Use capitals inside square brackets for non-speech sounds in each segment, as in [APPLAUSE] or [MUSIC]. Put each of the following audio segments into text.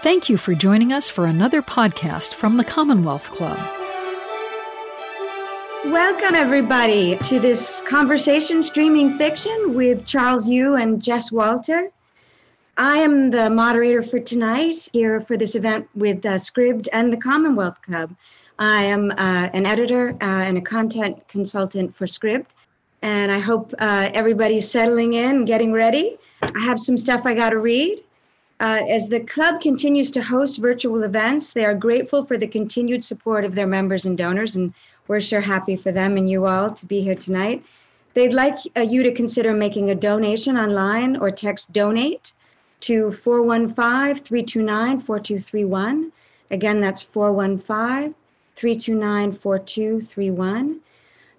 Thank you for joining us for another podcast from the Commonwealth Club. Welcome, everybody, to this conversation streaming fiction with Charles Yu and Jess Walter. I am the moderator for tonight here for this event with uh, Scribd and the Commonwealth Club. I am uh, an editor uh, and a content consultant for Scribd, and I hope uh, everybody's settling in, getting ready. I have some stuff I got to read. Uh, as the club continues to host virtual events, they are grateful for the continued support of their members and donors, and we're sure happy for them and you all to be here tonight. They'd like uh, you to consider making a donation online or text donate to 415 329 4231. Again, that's 415 329 4231.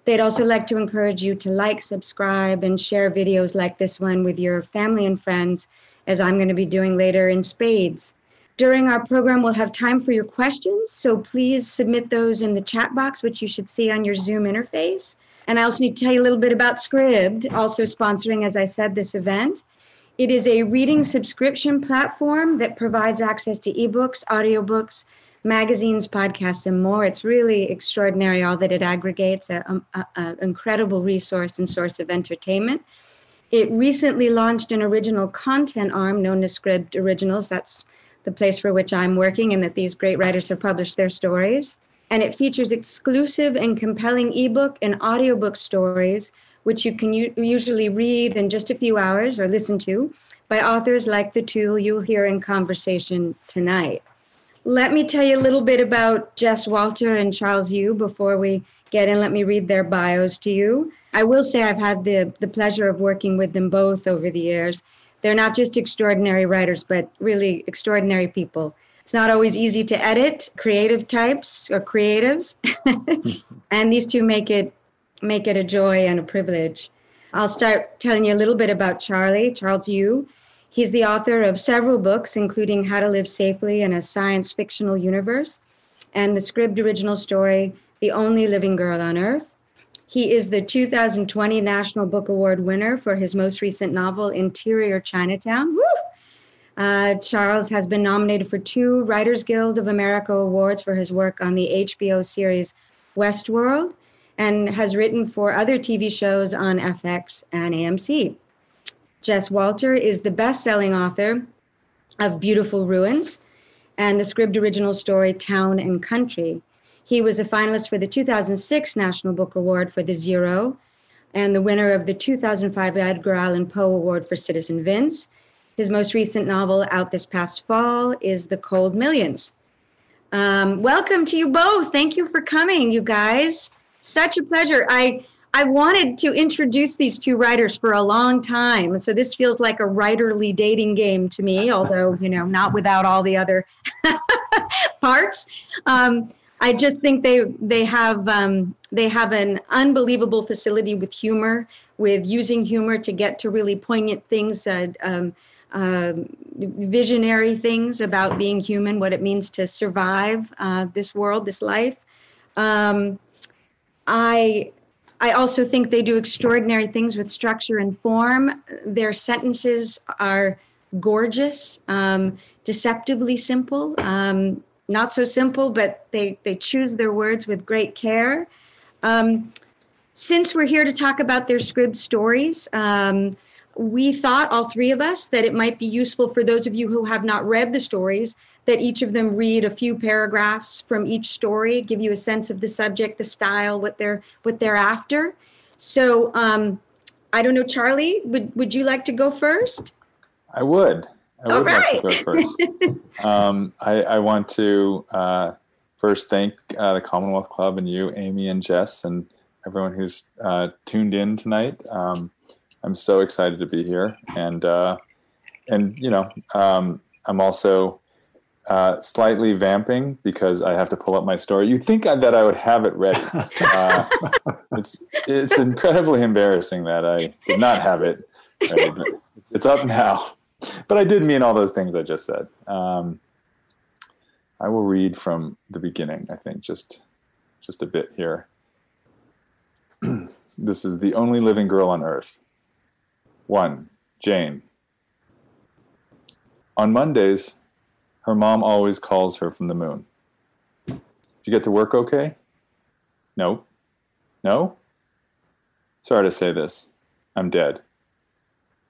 They'd also like to encourage you to like, subscribe, and share videos like this one with your family and friends, as I'm going to be doing later in spades. During our program, we'll have time for your questions, so please submit those in the chat box, which you should see on your Zoom interface. And I also need to tell you a little bit about Scribd, also sponsoring, as I said, this event. It is a reading subscription platform that provides access to ebooks, audiobooks, magazines, podcasts, and more. It's really extraordinary all that it aggregates, an incredible resource and source of entertainment. It recently launched an original content arm known as Scribd Originals. That's the place for which I'm working, and that these great writers have published their stories. And it features exclusive and compelling ebook and audiobook stories, which you can u- usually read in just a few hours or listen to by authors like the two you'll hear in conversation tonight. Let me tell you a little bit about Jess Walter and Charles Yu before we get in. Let me read their bios to you. I will say I've had the, the pleasure of working with them both over the years they're not just extraordinary writers, but really extraordinary people. It's not always easy to edit creative types or creatives, [LAUGHS] and these two make it make it a joy and a privilege. I'll start telling you a little bit about Charlie, Charles Yu. He's the author of several books, including How to Live Safely in a Science Fictional Universe and the Scribd original story, The Only Living Girl on Earth. He is the 2020 National Book Award winner for his most recent novel, Interior Chinatown. Uh, Charles has been nominated for two Writers Guild of America awards for his work on the HBO series Westworld and has written for other TV shows on FX and AMC. Jess Walter is the best selling author of Beautiful Ruins and the Scribd original story Town and Country. He was a finalist for the 2006 National Book Award for The Zero and the winner of the 2005 Edgar Allan Poe Award for Citizen Vince. His most recent novel, out this past fall, is The Cold Millions. Um, welcome to you both. Thank you for coming, you guys. Such a pleasure. I I wanted to introduce these two writers for a long time, and so this feels like a writerly dating game to me. Although you know, not without all the other [LAUGHS] parts. Um, I just think they they have um, they have an unbelievable facility with humor, with using humor to get to really poignant things, uh, um, uh, visionary things about being human, what it means to survive uh, this world, this life. Um, I I also think they do extraordinary things with structure and form. Their sentences are gorgeous, um, deceptively simple. Um, not so simple, but they, they choose their words with great care. Um, since we're here to talk about their Scribd stories, um, we thought, all three of us, that it might be useful for those of you who have not read the stories that each of them read a few paragraphs from each story, give you a sense of the subject, the style, what they're what they're after. So um, I don't know, Charlie, would would you like to go first? I would. I All right. Like to go first. [LAUGHS] um, I, I, want to uh, first thank uh, the Commonwealth Club and you, Amy and Jess, and everyone who's uh, tuned in tonight. Um, I'm so excited to be here, and uh, and you know, um, I'm also uh, slightly vamping because I have to pull up my story. You think that I would have it ready? [LAUGHS] Uh, it's it's incredibly embarrassing that I did not have it. Ready, it's up now but I did mean all those things I just said. Um, I will read from the beginning. I think just just a bit here. [CLEARS THROAT] this is the only living girl on earth. One, Jane. On Mondays, Her mom always calls her from the moon. Did you get to work okay? Nope. No? Sorry to say this. I'm dead.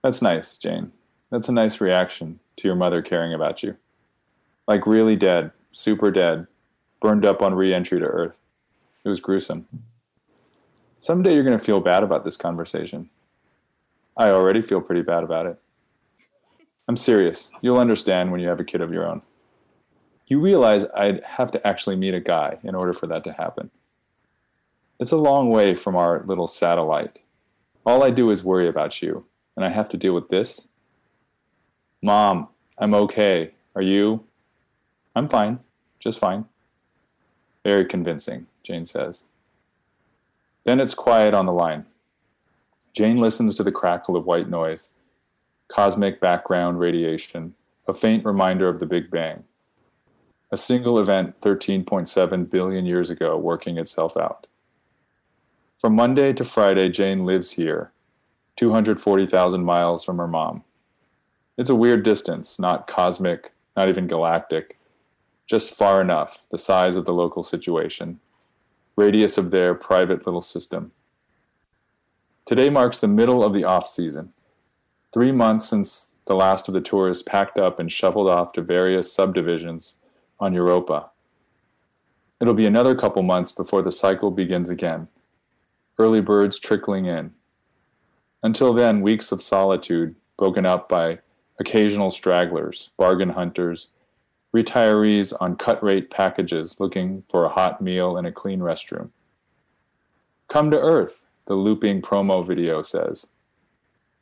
That's nice, Jane. That's a nice reaction to your mother caring about you. Like really dead, super dead, burned up on re entry to Earth. It was gruesome. Someday you're going to feel bad about this conversation. I already feel pretty bad about it. I'm serious. You'll understand when you have a kid of your own. You realize I'd have to actually meet a guy in order for that to happen. It's a long way from our little satellite. All I do is worry about you, and I have to deal with this? Mom, I'm okay. Are you? I'm fine. Just fine. Very convincing, Jane says. Then it's quiet on the line. Jane listens to the crackle of white noise, cosmic background radiation, a faint reminder of the Big Bang. A single event 13.7 billion years ago working itself out. From Monday to Friday, Jane lives here, 240,000 miles from her mom. It's a weird distance, not cosmic, not even galactic, just far enough, the size of the local situation, radius of their private little system. Today marks the middle of the off season. Three months since the last of the tourists packed up and shuffled off to various subdivisions on Europa. It'll be another couple months before the cycle begins again early birds trickling in. Until then, weeks of solitude broken up by occasional stragglers, bargain hunters, retirees on cut rate packages looking for a hot meal and a clean restroom. Come to Earth, the looping promo video says.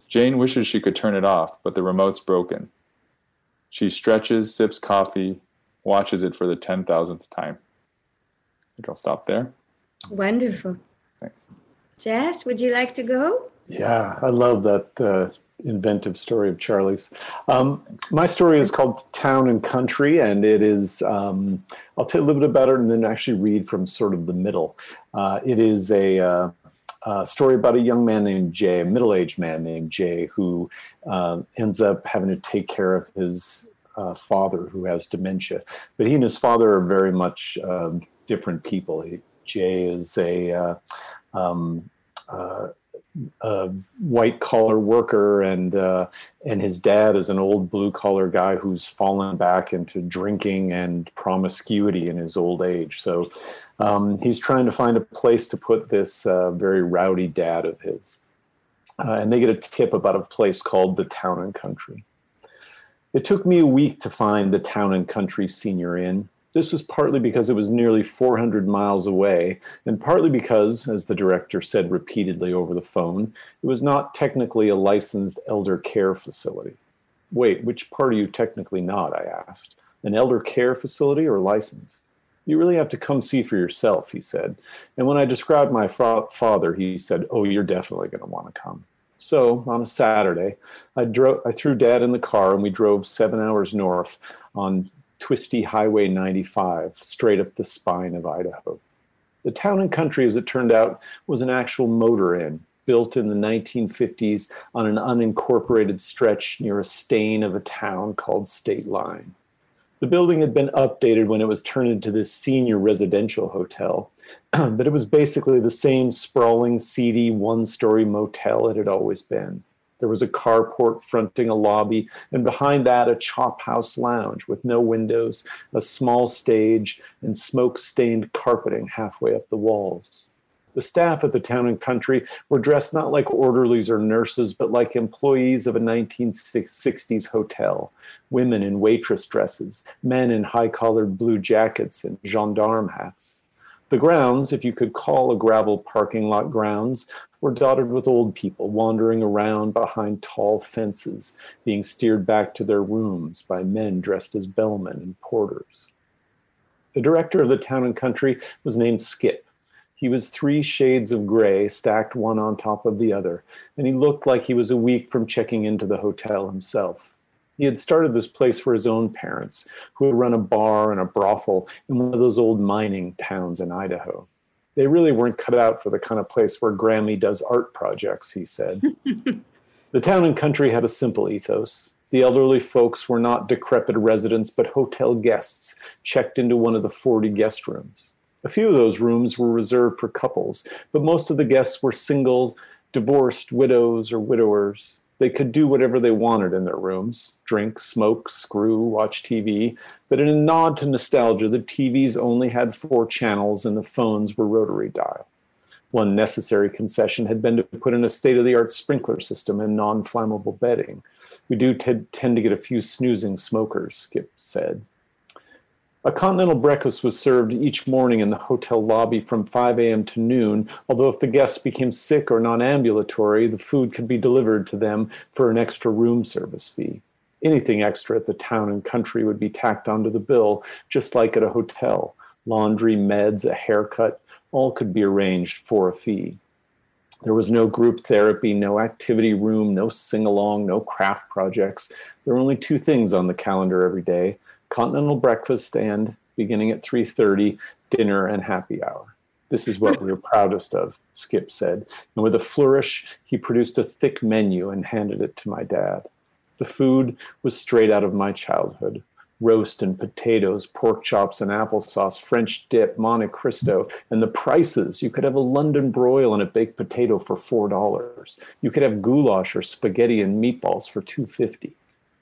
Jane wishes she could turn it off, but the remote's broken. She stretches, sips coffee, watches it for the 10,000th time. I think I'll stop there. Wonderful. Thanks. Jess, would you like to go? Yeah, I love that uh, inventive story of Charlie's. Um, my story is called Town and Country, and it is, um, I'll tell you a little bit about it and then actually read from sort of the middle. Uh, it is a, uh, a, story about a young man named Jay, a middle aged man named Jay, who uh, ends up having to take care of his uh, father who has dementia. But he and his father are very much um, different people. He, Jay is a a white collar worker, and uh, and his dad is an old blue collar guy who's fallen back into drinking and promiscuity in his old age. So um, he's trying to find a place to put this uh, very rowdy dad of his. Uh, and they get a tip about a place called the Town and Country. It took me a week to find the Town and Country Senior Inn. This was partly because it was nearly 400 miles away, and partly because, as the director said repeatedly over the phone, it was not technically a licensed elder care facility. Wait, which part are you technically not? I asked. An elder care facility or licensed? You really have to come see for yourself, he said. And when I described my fa- father, he said, Oh, you're definitely going to want to come. So on a Saturday, I drove. I threw Dad in the car, and we drove seven hours north on twisty Highway 95 straight up the spine of Idaho. The town and country, as it turned out, was an actual motor inn built in the 1950s on an unincorporated stretch near a stain of a town called State Line. The building had been updated when it was turned into this senior residential hotel, [CLEARS THROAT] but it was basically the same sprawling, seedy, one story motel it had always been. There was a carport fronting a lobby, and behind that, a chop house lounge with no windows, a small stage, and smoke stained carpeting halfway up the walls. The staff at the town and country were dressed not like orderlies or nurses, but like employees of a 1960s hotel women in waitress dresses, men in high collared blue jackets and gendarme hats. The grounds, if you could call a gravel parking lot grounds, were dotted with old people wandering around behind tall fences, being steered back to their rooms by men dressed as bellmen and porters. The director of the town and country was named Skip. He was three shades of gray stacked one on top of the other, and he looked like he was a week from checking into the hotel himself. He had started this place for his own parents, who had run a bar and a brothel in one of those old mining towns in Idaho they really weren't cut out for the kind of place where Grammy does art projects, he said. [LAUGHS] the town and country had a simple ethos. The elderly folks were not decrepit residents, but hotel guests checked into one of the 40 guest rooms. A few of those rooms were reserved for couples, but most of the guests were singles, divorced widows, or widowers. They could do whatever they wanted in their rooms drink, smoke, screw, watch TV. But in a nod to nostalgia, the TVs only had four channels and the phones were rotary dial. One necessary concession had been to put in a state of the art sprinkler system and non flammable bedding. We do t- tend to get a few snoozing smokers, Skip said. A continental breakfast was served each morning in the hotel lobby from 5 a.m. to noon, although if the guests became sick or non ambulatory, the food could be delivered to them for an extra room service fee. Anything extra at the town and country would be tacked onto the bill, just like at a hotel. Laundry, meds, a haircut, all could be arranged for a fee. There was no group therapy, no activity room, no sing along, no craft projects. There were only two things on the calendar every day continental breakfast and beginning at 3.30 dinner and happy hour this is what hmm. we are proudest of skip said and with a flourish he produced a thick menu and handed it to my dad the food was straight out of my childhood roast and potatoes, pork chops and applesauce, French dip, Monte Cristo, and the prices. You could have a London broil and a baked potato for four dollars. You could have goulash or spaghetti and meatballs for two fifty.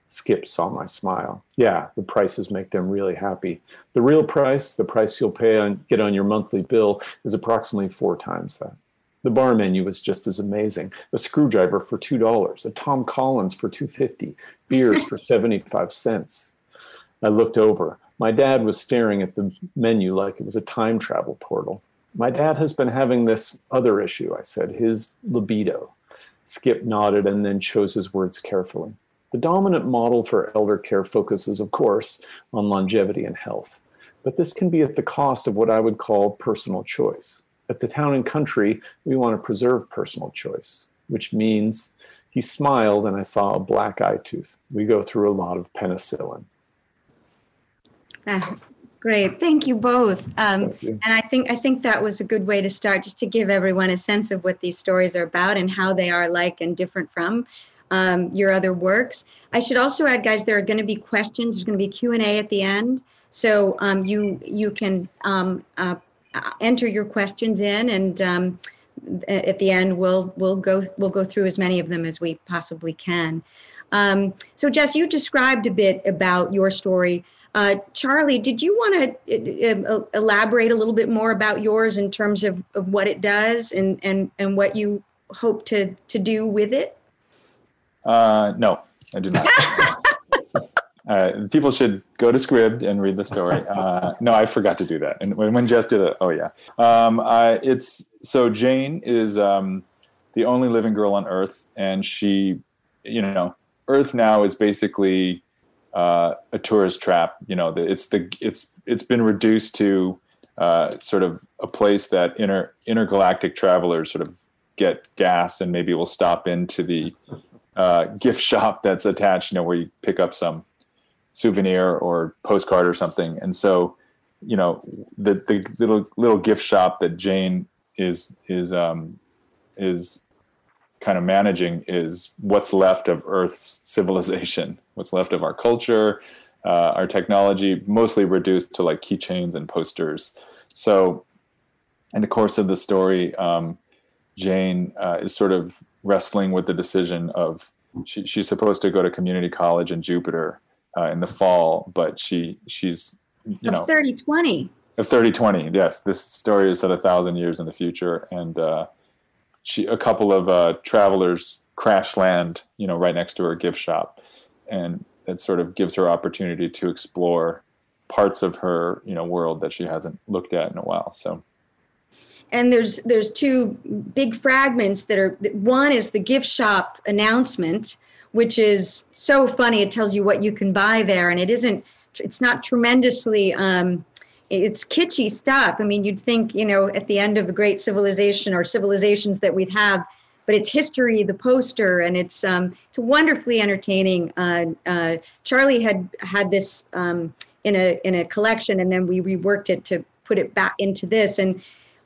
Skip saw my smile. Yeah, the prices make them really happy. The real price, the price you'll pay on get on your monthly bill, is approximately four times that. The bar menu was just as amazing. A screwdriver for two dollars, a Tom Collins for two fifty, beers for [LAUGHS] seventy five cents. I looked over. My dad was staring at the menu like it was a time travel portal. My dad has been having this other issue, I said, his libido. Skip nodded and then chose his words carefully. The dominant model for elder care focuses, of course, on longevity and health, but this can be at the cost of what I would call personal choice. At the town and country, we want to preserve personal choice, which means he smiled and I saw a black eye tooth. We go through a lot of penicillin. That's great. Thank you both. Um, you. And I think I think that was a good way to start, just to give everyone a sense of what these stories are about and how they are like and different from um, your other works. I should also add, guys, there are going to be questions. There's going to be Q and A at the end, so um, you you can um, uh, enter your questions in, and um, at the end we'll we'll go we'll go through as many of them as we possibly can. Um, so, Jess, you described a bit about your story. Uh, Charlie, did you want to uh, uh, elaborate a little bit more about yours in terms of, of what it does and, and, and what you hope to, to do with it? Uh, no, I do not. [LAUGHS] uh, people should go to Scribd and read the story. Uh, no, I forgot to do that. And when, when Jess did it, oh yeah. Um, I, it's so Jane is um, the only living girl on Earth, and she, you know, Earth now is basically uh, a tourist trap. You know, it's the it's it's been reduced to uh, sort of a place that inter intergalactic travelers sort of get gas and maybe will stop into the uh, gift shop [LAUGHS] that's attached. You know, where you pick up some souvenir or postcard or something. And so, you know, the the little little gift shop that Jane is is um, is kind of managing is what's left of Earth's [LAUGHS] civilization, what's left of our culture, uh, our technology, mostly reduced to like keychains and posters. So, in the course of the story, um, Jane uh, is sort of wrestling with the decision of she, she's supposed to go to community college in Jupiter uh, in the fall, but she she's you know. 30 20 30 20 yes. This story is set a thousand years in the future and uh, she a couple of uh, travelers crash land, you know, right next to her gift shop, and it sort of gives her opportunity to explore parts of her, you know, world that she hasn't looked at in a while. So and there's there's two big fragments that are one is the gift shop announcement which is so funny it tells you what you can buy there and it isn't it's not tremendously um, it's kitschy stuff. I mean, you'd think, you know, at the end of a great civilization or civilizations that we'd have, but it's history, the poster, and it's um, it's wonderfully entertaining. Uh, uh, Charlie had had this um, in a in a collection, and then we reworked it to put it back into this. And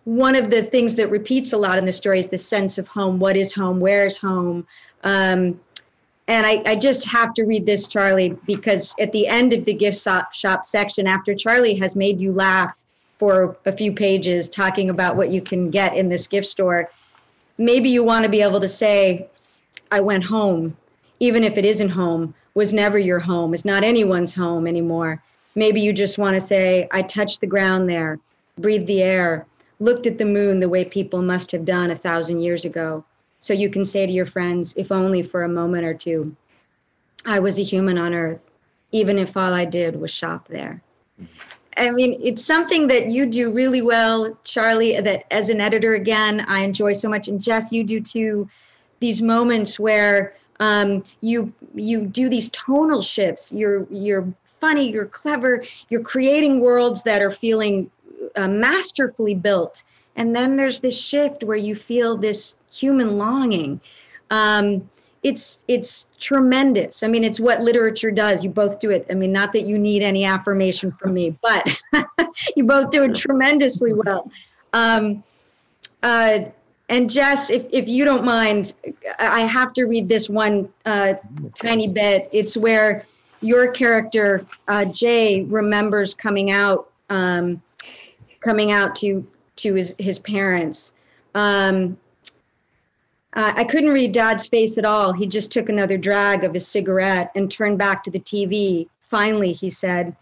one of the things that repeats a lot in the story is the sense of home. What is home? Where is home? Um, And I, I just have to read this, Charlie, because at the end of the gift shop, shop section, after Charlie has made you laugh for a few pages talking about what you can get in this gift store, maybe you want to be able to say, I went home, even if it isn't home, was never your home, is not anyone's home anymore. Maybe you just want to say, I touched the ground there, breathed the air, looked at the moon the way people must have done a thousand years ago. So you can say to your friends, if only for a moment or two, I was a human on earth, even if all I did was shop there. I mean, it's something that you do really well, Charlie, that as an editor, again, I enjoy so much. And Jess, you do too. These moments where um, you you do these tonal shifts. You're you're funny. You're clever. You're creating worlds that are feeling uh, masterfully built. And then there's this shift where you feel this human longing. Um, it's it's tremendous. I mean, it's what literature does. You both do it. I mean, not that you need any affirmation from me, but [LAUGHS] you both do it tremendously well. Um, uh, and Jess, if if you don't mind, I have to read this one uh, tiny bit. It's where your character uh, Jay remembers coming out, um, coming out to to his his parents. Um, I couldn't read Dad's face at all. He just took another drag of his cigarette and turned back to the TV. Finally, he said,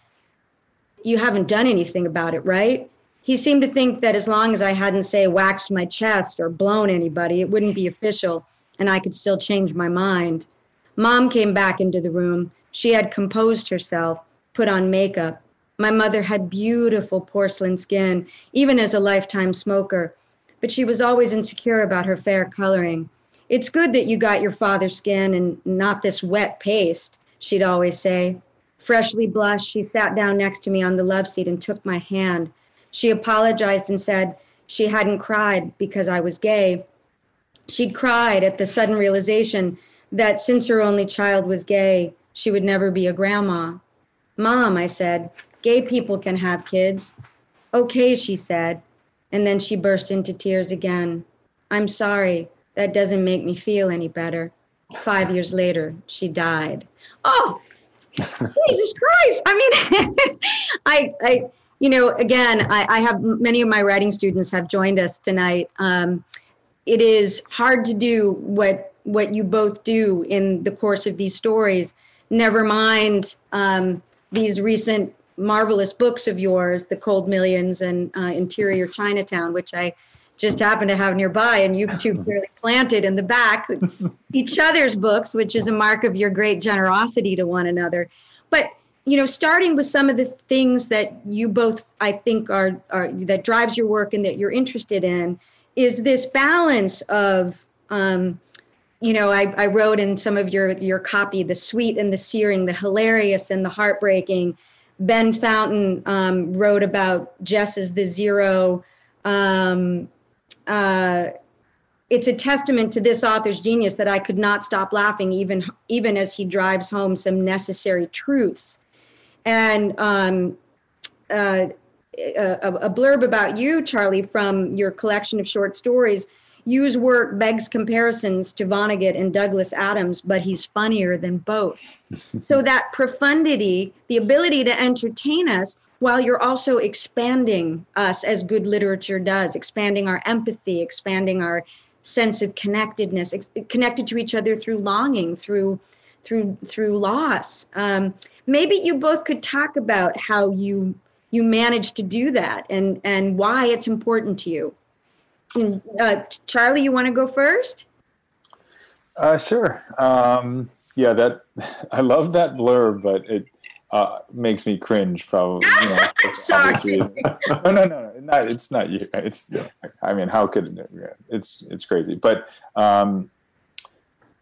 "You haven't done anything about it, right?" He seemed to think that as long as I hadn't, say, waxed my chest or blown anybody, it wouldn't be official, and I could still change my mind. Mom came back into the room. She had composed herself, put on makeup. My mother had beautiful porcelain skin, even as a lifetime smoker, but she was always insecure about her fair coloring. It's good that you got your father's skin and not this wet paste, she'd always say. Freshly blushed, she sat down next to me on the love seat and took my hand. She apologized and said she hadn't cried because I was gay. She'd cried at the sudden realization that since her only child was gay, she would never be a grandma. Mom, I said, Gay people can have kids. Okay, she said. And then she burst into tears again. I'm sorry. That doesn't make me feel any better. Five years later, she died. Oh, [LAUGHS] Jesus Christ. I mean, [LAUGHS] I, I, you know, again, I, I, have many of my writing students have joined us tonight. Um, it is hard to do what what you both do in the course of these stories. Never mind um, these recent marvelous books of yours, The Cold Millions and uh, Interior Chinatown, which I just happen to have nearby, and you two [LAUGHS] clearly planted in the back each other's books, which is a mark of your great generosity to one another. But you know, starting with some of the things that you both, I think, are, are that drives your work and that you're interested in, is this balance of um, you know, I, I wrote in some of your your copy the sweet and the searing, the hilarious and the heartbreaking, Ben Fountain um, wrote about Jess as the zero. Um, uh, it's a testament to this author's genius that I could not stop laughing, even even as he drives home some necessary truths. And um, uh, a, a blurb about you, Charlie, from your collection of short stories Yu's work begs comparisons to Vonnegut and Douglas Adams, but he's funnier than both. [LAUGHS] so that profundity, the ability to entertain us while you're also expanding us as good literature does, expanding our empathy, expanding our sense of connectedness, ex- connected to each other through longing, through through through loss. Um, maybe you both could talk about how you you managed to do that and and why it's important to you. And, uh, Charlie, you want to go first? Uh, sure. Um, yeah, that [LAUGHS] I love that blurb, but it uh, makes me cringe. Probably. You know, [LAUGHS] Sorry. [LAUGHS] no, no, no, not, it's not you. It's. I mean, how could it? It's it's crazy, but um,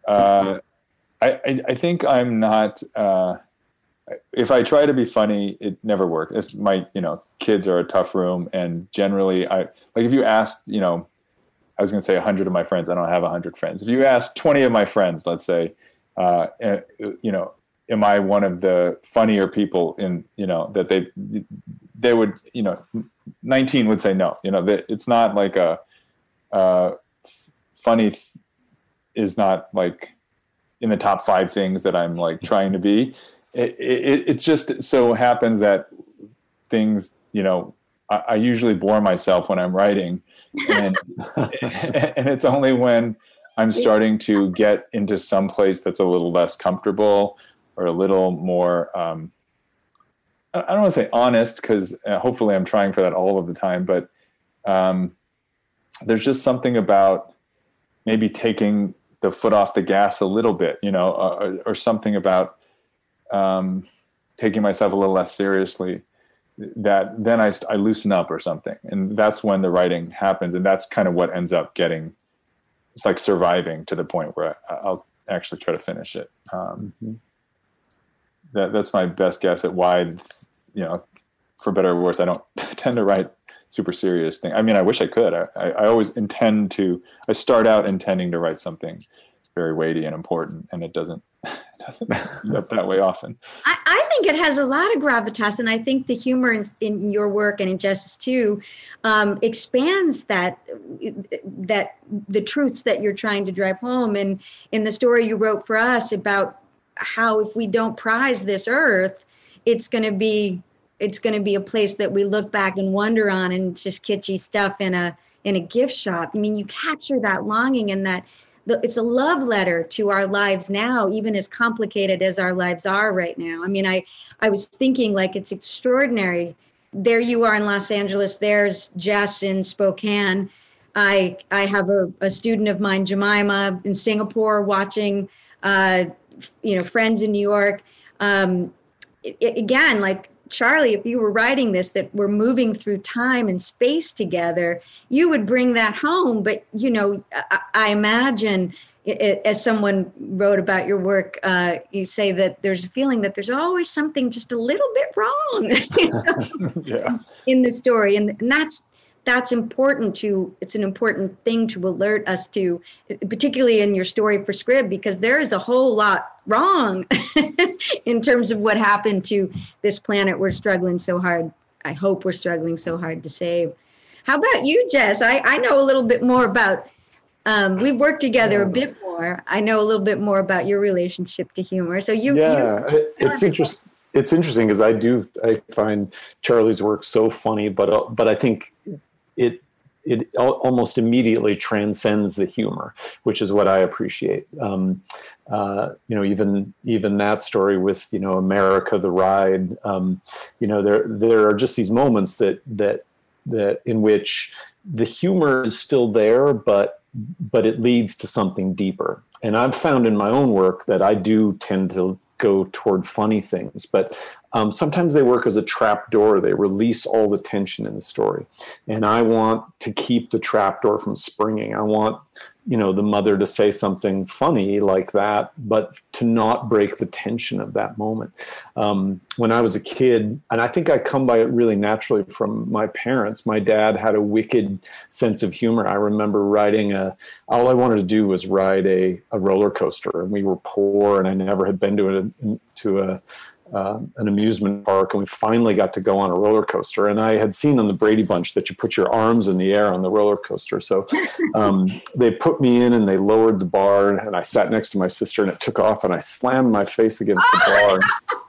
uh, I, I, I think I'm not. Uh, if I try to be funny, it never works. It's my, you know, kids are a tough room, and generally, I like if you asked, you know, I was going to say hundred of my friends. I don't have hundred friends. If you ask twenty of my friends, let's say, uh, eh, you know, am I one of the funnier people in, you know, that they, they would, you know, nineteen would say no. You know, it's not like a, uh, funny is not like in the top five things that I'm like trying to be. It, it, it just so happens that things, you know, I, I usually bore myself when I'm writing, and [LAUGHS] and it's only when I'm starting to get into some place that's a little less comfortable or a little more. Um, I don't want to say honest because uh, hopefully I'm trying for that all of the time, but um, there's just something about maybe taking the foot off the gas a little bit, you know, uh, or, or, something about um, taking myself a little less seriously. That then I, I loosen up or something, and that's when the writing happens, and that's kind of what ends up getting. It's like surviving to the point where I, will actually try to finish it. Um, mm-hmm. That that's my best guess at why, you know, for better or worse, I don't [LAUGHS] tend to write super serious thing. I mean, I wish I could. I, I, I always intend to. I start out intending to write something very weighty and important, and it doesn't [LAUGHS] it doesn't [LAUGHS] end up that way often. I, I, think it has a lot of gravitas, and I think the humor in, in your work and in Jess's too um, expands that that the truths that you're trying to drive home. And in the story you wrote for us about how if we don't prize this earth, it's going to be it's going to be a place that we look back and wonder on and just kitschy stuff in a in a gift shop i mean you capture that longing and that it's a love letter to our lives now even as complicated as our lives are right now. I mean i i was thinking like it's extraordinary. There you are in los angeles. There's jess in spokane. I i have a, a student of mine jemima in singapore watching uh you know friends in new york. Um it, again like Charlie, if you were writing this, that we're moving through time and space together, you would bring that home. But, you know, I, I imagine it, as someone wrote about your work, uh, you say that there's a feeling that there's always something just a little bit wrong [LAUGHS] you know, [LAUGHS] yeah. in the story. And, and that's that's important to it's an important thing to alert us to particularly in your story for Scribd because there is a whole lot wrong [LAUGHS] in terms of what happened to this planet we're struggling so hard i hope we're struggling so hard to save. How about you jess? I, I know a little bit more about um, we've worked together a bit more. I know a little bit more about your relationship to humor. So you yeah you, it's interesting it's interesting because I do I find Charlie's work so funny, but uh, but I think it it almost immediately transcends the humor, which is what I appreciate. Um, uh, you know, even even that story with you know America the ride. Um, you know, there there are just these moments that that that in which the humor is still there, but but it leads to something deeper. And I've found in my own work that I do tend to go toward funny things, but um, sometimes they work as a trap door. They release all the tension in the story, and I want to keep the trap door from springing. I want you know the mother to say something funny like that but to not break the tension of that moment. Um, when i was a kid and i think i come by it really naturally from my parents. My dad had a wicked sense of humor. I remember riding a all i wanted to do was ride a, a roller coaster and we were poor and i never had been to a to a uh, an amusement park, and we finally got to go on a roller coaster. And I had seen on the Brady Bunch that you put your arms in the air on the roller coaster. So um, they put me in and they lowered the bar, and I sat next to my sister, and it took off, and I slammed my face against the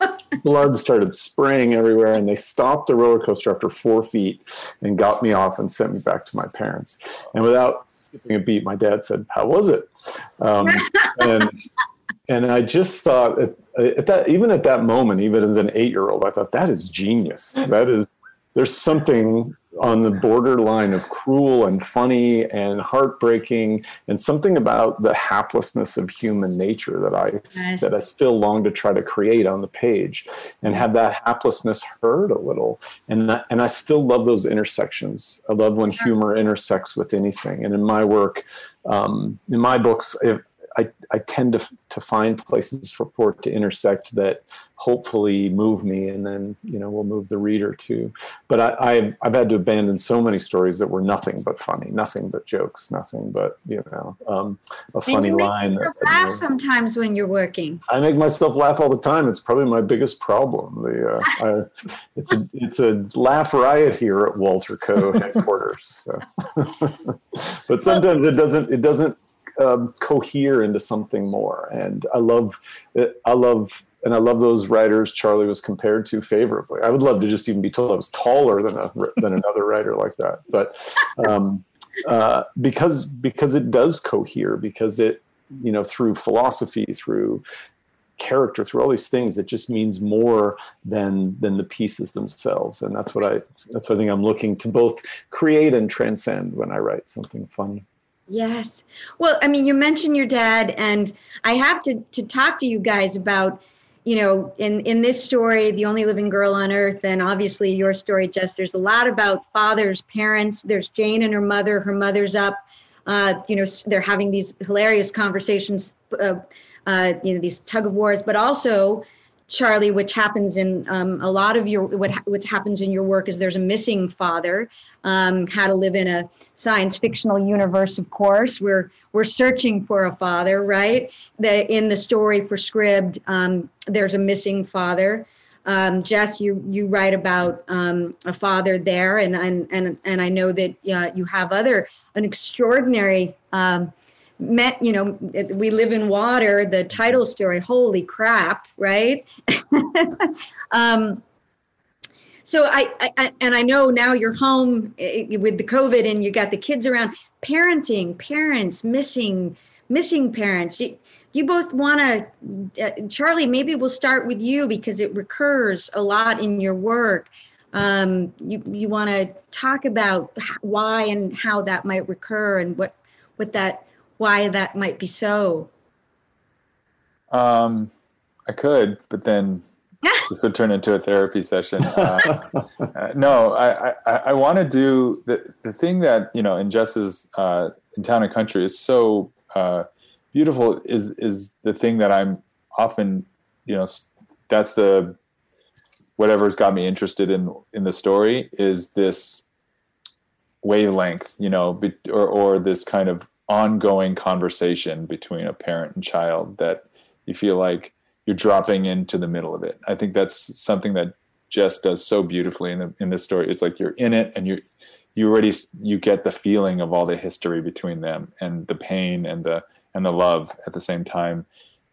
bar. [LAUGHS] Blood started spraying everywhere, and they stopped the roller coaster after four feet and got me off and sent me back to my parents. And without skipping a beat, my dad said, "How was it?" Um, and and I just thought at, at, that even at that moment, even as an eight year old, I thought that is genius. That is there's something on the borderline of cruel and funny and heartbreaking and something about the haplessness of human nature that I that I still long to try to create on the page and have that haplessness heard a little. And that, and I still love those intersections. I love when humor intersects with anything. And in my work um, in my books if, I, I tend to, to find places for, for it to intersect that hopefully move me and then you know will move the reader too but I, have I've had to abandon so many stories that were nothing but funny nothing but jokes nothing but you know um, a funny line that, laugh you know, sometimes when you're working. I make myself laugh all the time. It's probably my biggest problem. The uh, I, [LAUGHS] it's a it's a laugh riot here at Walter Co headquarters so. [LAUGHS] but sometimes it doesn't it doesn't um, cohere into something more. And I love, I love, and I love those writers Charlie was compared to favorably. I would love to just even be told I was taller than a than another writer like that. But um, uh, because because it does cohere, because it you know through philosophy, through character through all these things it just means more than than the pieces themselves and that's what i that's what i think i'm looking to both create and transcend when i write something funny Yes. Well, I mean, you mentioned your dad, and I have to, to talk to you guys about, you know, in, in this story, The Only Living Girl on Earth, and obviously your story, Jess, there's a lot about fathers, parents. There's Jane and her mother. Her mother's up. Uh, you know, they're having these hilarious conversations, uh, uh, you know, these tug of wars, but also Charlie, which happens in um, a lot of your what what happens in your work is there's a missing father. Um, how to live in a science fictional universe, of course. We're we're searching for a father, right? The in the story for Scribd, um, there's a missing father. Um, Jess, you you write about um, a father there, and and and and I know that uh, you have other an extraordinary um, met you know we live in water the title story holy crap right? [LAUGHS] Um, so I, I, and i know now you're home eh, eh, with the covid and you got the kids around. Parenting parents missing missing parents. You, you both want to uh, charlie maybe we'll start with you because it recurs a lot in your work. Um, you you want to talk about why and how that might recur and what what that why that might be so? Um, I could, but then [LAUGHS] this would turn into a therapy session. Uh, uh, no, I, I, I want to do the, the thing that, you know, in Jess's uh, in town and country is so uh, beautiful is, is the thing that I'm often, you know, that's the, whatever's got me interested in, in the story is this wavelength, you know, or, or this kind of ongoing conversation between a parent and child that you feel like you're dropping into the middle of it. I think that's something that Jess does so beautifully in the, in this story. It's like you're in it and you you already you get the feeling of all the history between them and the pain and the and the love at the same time.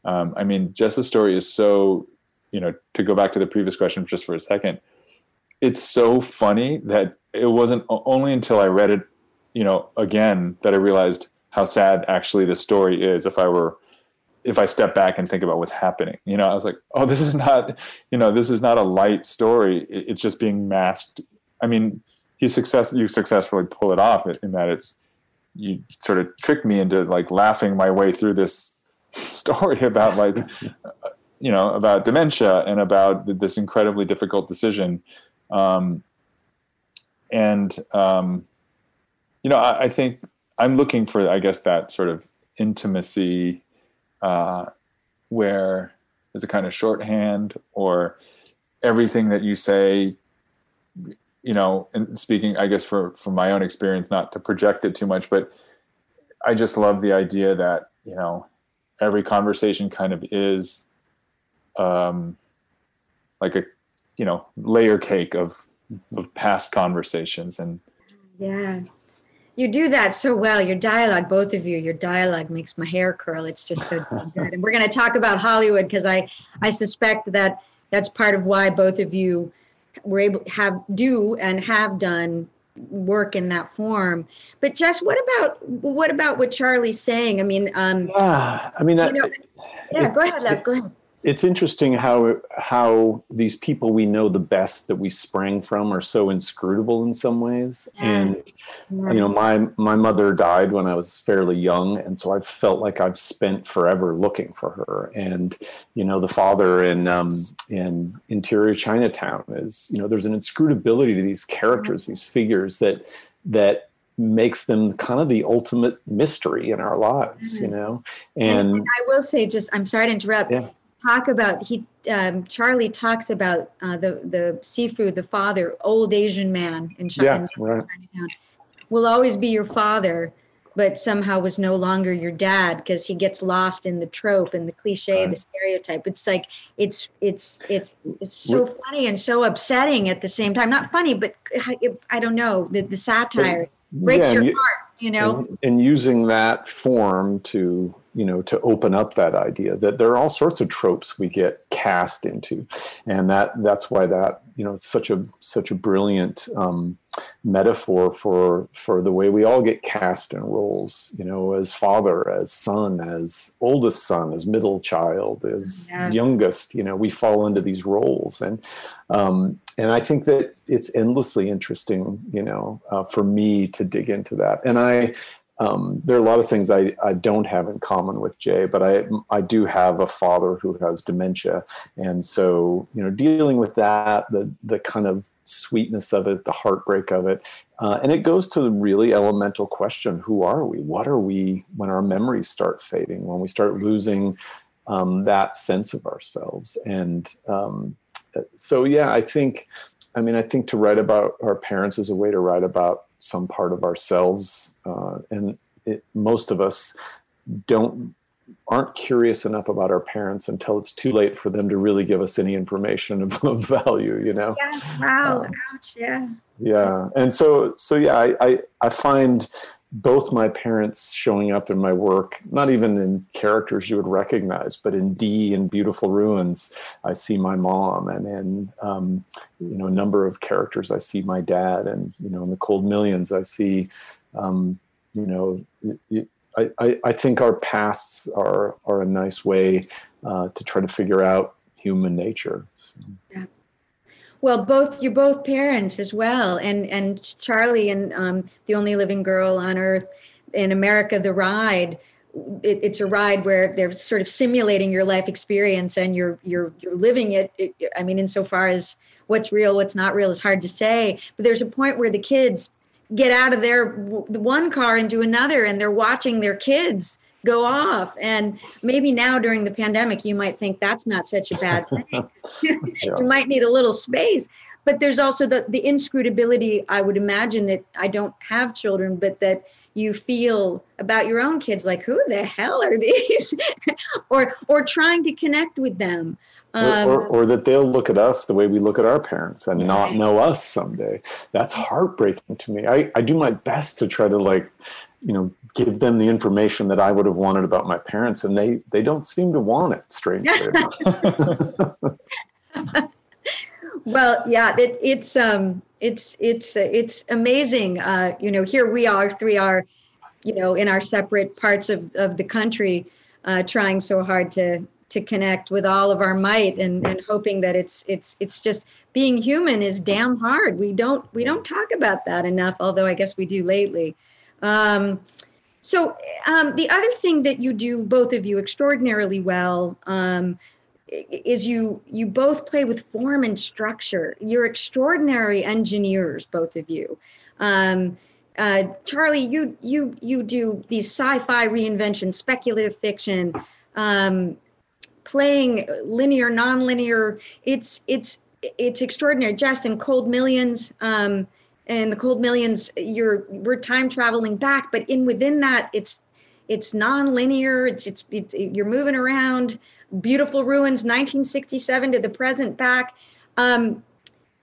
Um, I mean, Jess's story is so you know to go back to the previous question just for a second. It's so funny that it wasn't only until I read it, you know, again that I realized how sad actually the story is if I were if I step back and think about what's happening. You know, I was like, oh, this is not, you know, this is not a light story. It's just being masked. I mean, you success you successfully pull it off in that it's you sort of tricked me into like laughing my way through this [LAUGHS] story about like [LAUGHS] you know about dementia and about this incredibly difficult decision um, and um, you know I, I think I'm looking for, I guess, that sort of intimacy uh, where there's a kind of shorthand or everything that you say, you know, and speaking, I guess, for, from my own experience, not to project it too much, but I just love the idea that, you know, every conversation kind of is um, like a, you know, layer cake of, of past conversations and yeah you do that so well. Your dialogue, both of you, your dialogue makes my hair curl. It's just so [LAUGHS] good. And we're going to talk about Hollywood because I, I suspect that that's part of why both of you were able have do and have done work in that form. But Jess, what about what about what Charlie's saying? I mean, um, yeah, I mean, that, you know, yeah. It, go ahead, Lev. Go ahead it's interesting how how these people we know the best that we sprang from are so inscrutable in some ways. And you know my my mother died when i was fairly young and so i felt like i've spent forever looking for her. And you know the father in um, in interior chinatown is you know there's an inscrutability to these characters these figures that that makes them kind of the ultimate mystery in our lives, you know. And, and, and, I will say, just I'm sorry to interrupt. Yeah talk about he um, Charlie talks about uh, the the Sifu, the father, old Asian man in China, yeah, right. Chinatown, will always be your father, but somehow was no longer your dad because he gets lost in the trope and the cliche, right. the stereotype. It's like it's it's it's it's so funny and so upsetting at the same time. Not funny, but I don't know the the satire breaks yeah, your you, heart you know and, and using that form to you know to open up that idea that there are all sorts of tropes we get cast into. And that that's why that you know it's such a such a brilliant um, metaphor for for the way we all get cast in roles you know as father as son as oldest son as middle child as yeah. youngest you know we fall into these roles. And um, and i think that it's endlessly interesting you know uh, for me to dig into that. And i um, there are a lot of things I, I don't have in common with Jay, but I I do have a father who has dementia, and so you know dealing with that, the the kind of sweetness of it, the heartbreak of it, uh, and it goes to the really elemental question: Who are we? What are we when our memories start fading? When we start losing um, that sense of ourselves? And um, so, yeah, I think, I mean, I think to write about our parents is a way to write about some part of ourselves, uh, and it, most of us don't aren't curious enough about our parents until it's too late for them to really give us any information [LAUGHS] of, of value you know? Yes wow um, ouch yeah. yeah and so so yeah I, I i find both my parents showing up in my work, not even in characters you would recognize, but in D and Beautiful Ruins, I see my mom, and in um, you know a number of characters, I see my dad, and you know in the Cold Millions, I see um, you know. I, I, I, think our pasts are are a nice way uh, to try to figure out human nature. So. Yeah well both you're both parents as well. And and charlie and um, the only living girl on earth in america the ride it, it's a ride where they're sort of simulating your life experience and you're you're you're living it, it i mean insofar as what's real what's not real is hard to say. But there's a point where the kids get out of their one car into another and they're watching their kids go off. And maybe now during the pandemic, you might think that's not such a bad thing. [LAUGHS] [LAUGHS] you might need a little space. But there's also the, the inscrutability, I would imagine that I don't have children, but that you feel about your own kids like who the hell are [LAUGHS] these or or trying to connect with them um, or, or, or, that they'll look at us the way we look at our parents and not know us someday that's heartbreaking to me I, I do my best to try to like you know give them the information that I would have wanted about my parents, and they they don't seem to want it. Strangely. [LAUGHS] well, yeah, it, it's um, it's it's it's amazing. Uh, you know, here we are, three are, you know, in our separate parts of of the country, uh, trying so hard to to connect with all of our might and and hoping that it's it's it's just being human is damn hard. We don't we don't talk about that enough, although I guess we do lately. Um, so um, the other thing that you do, both of you, extraordinarily well, um, is you you both play with form and structure. You're extraordinary engineers, both of you. Um, uh, Charlie, you you you do these sci-fi reinvention, speculative fiction, um, playing linear, non-linear. It's it's it's extraordinary. Jess and Cold Millions. Um, and the cold millions you're we're time traveling back but in within that it's it's non-linear it's it's, it's you're moving around beautiful ruins 1967 to the present back. Um,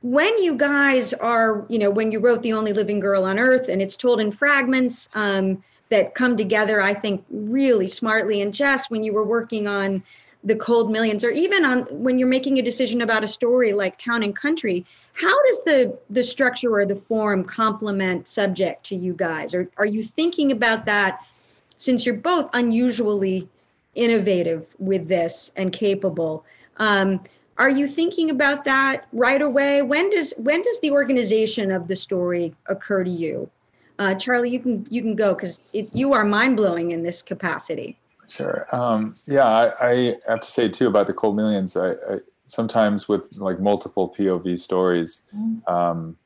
when you guys are you know when you wrote the only living girl on earth and it's told in fragments um, that come together i think really smartly and jess when you were working on the cold millions or even on when you're making a decision about a story like town and country how does the the structure or the form complement subject to you guys or are you thinking about that since you're both unusually innovative with this and capable um, are you thinking about that right away when does when does the organization of the story occur to you uh, charlie you can you can go because you are mind-blowing in this capacity Sure. Um, yeah, I, I, have to say too about the Cold Millions. I, I sometimes with like multiple POV stories, mm-hmm. um,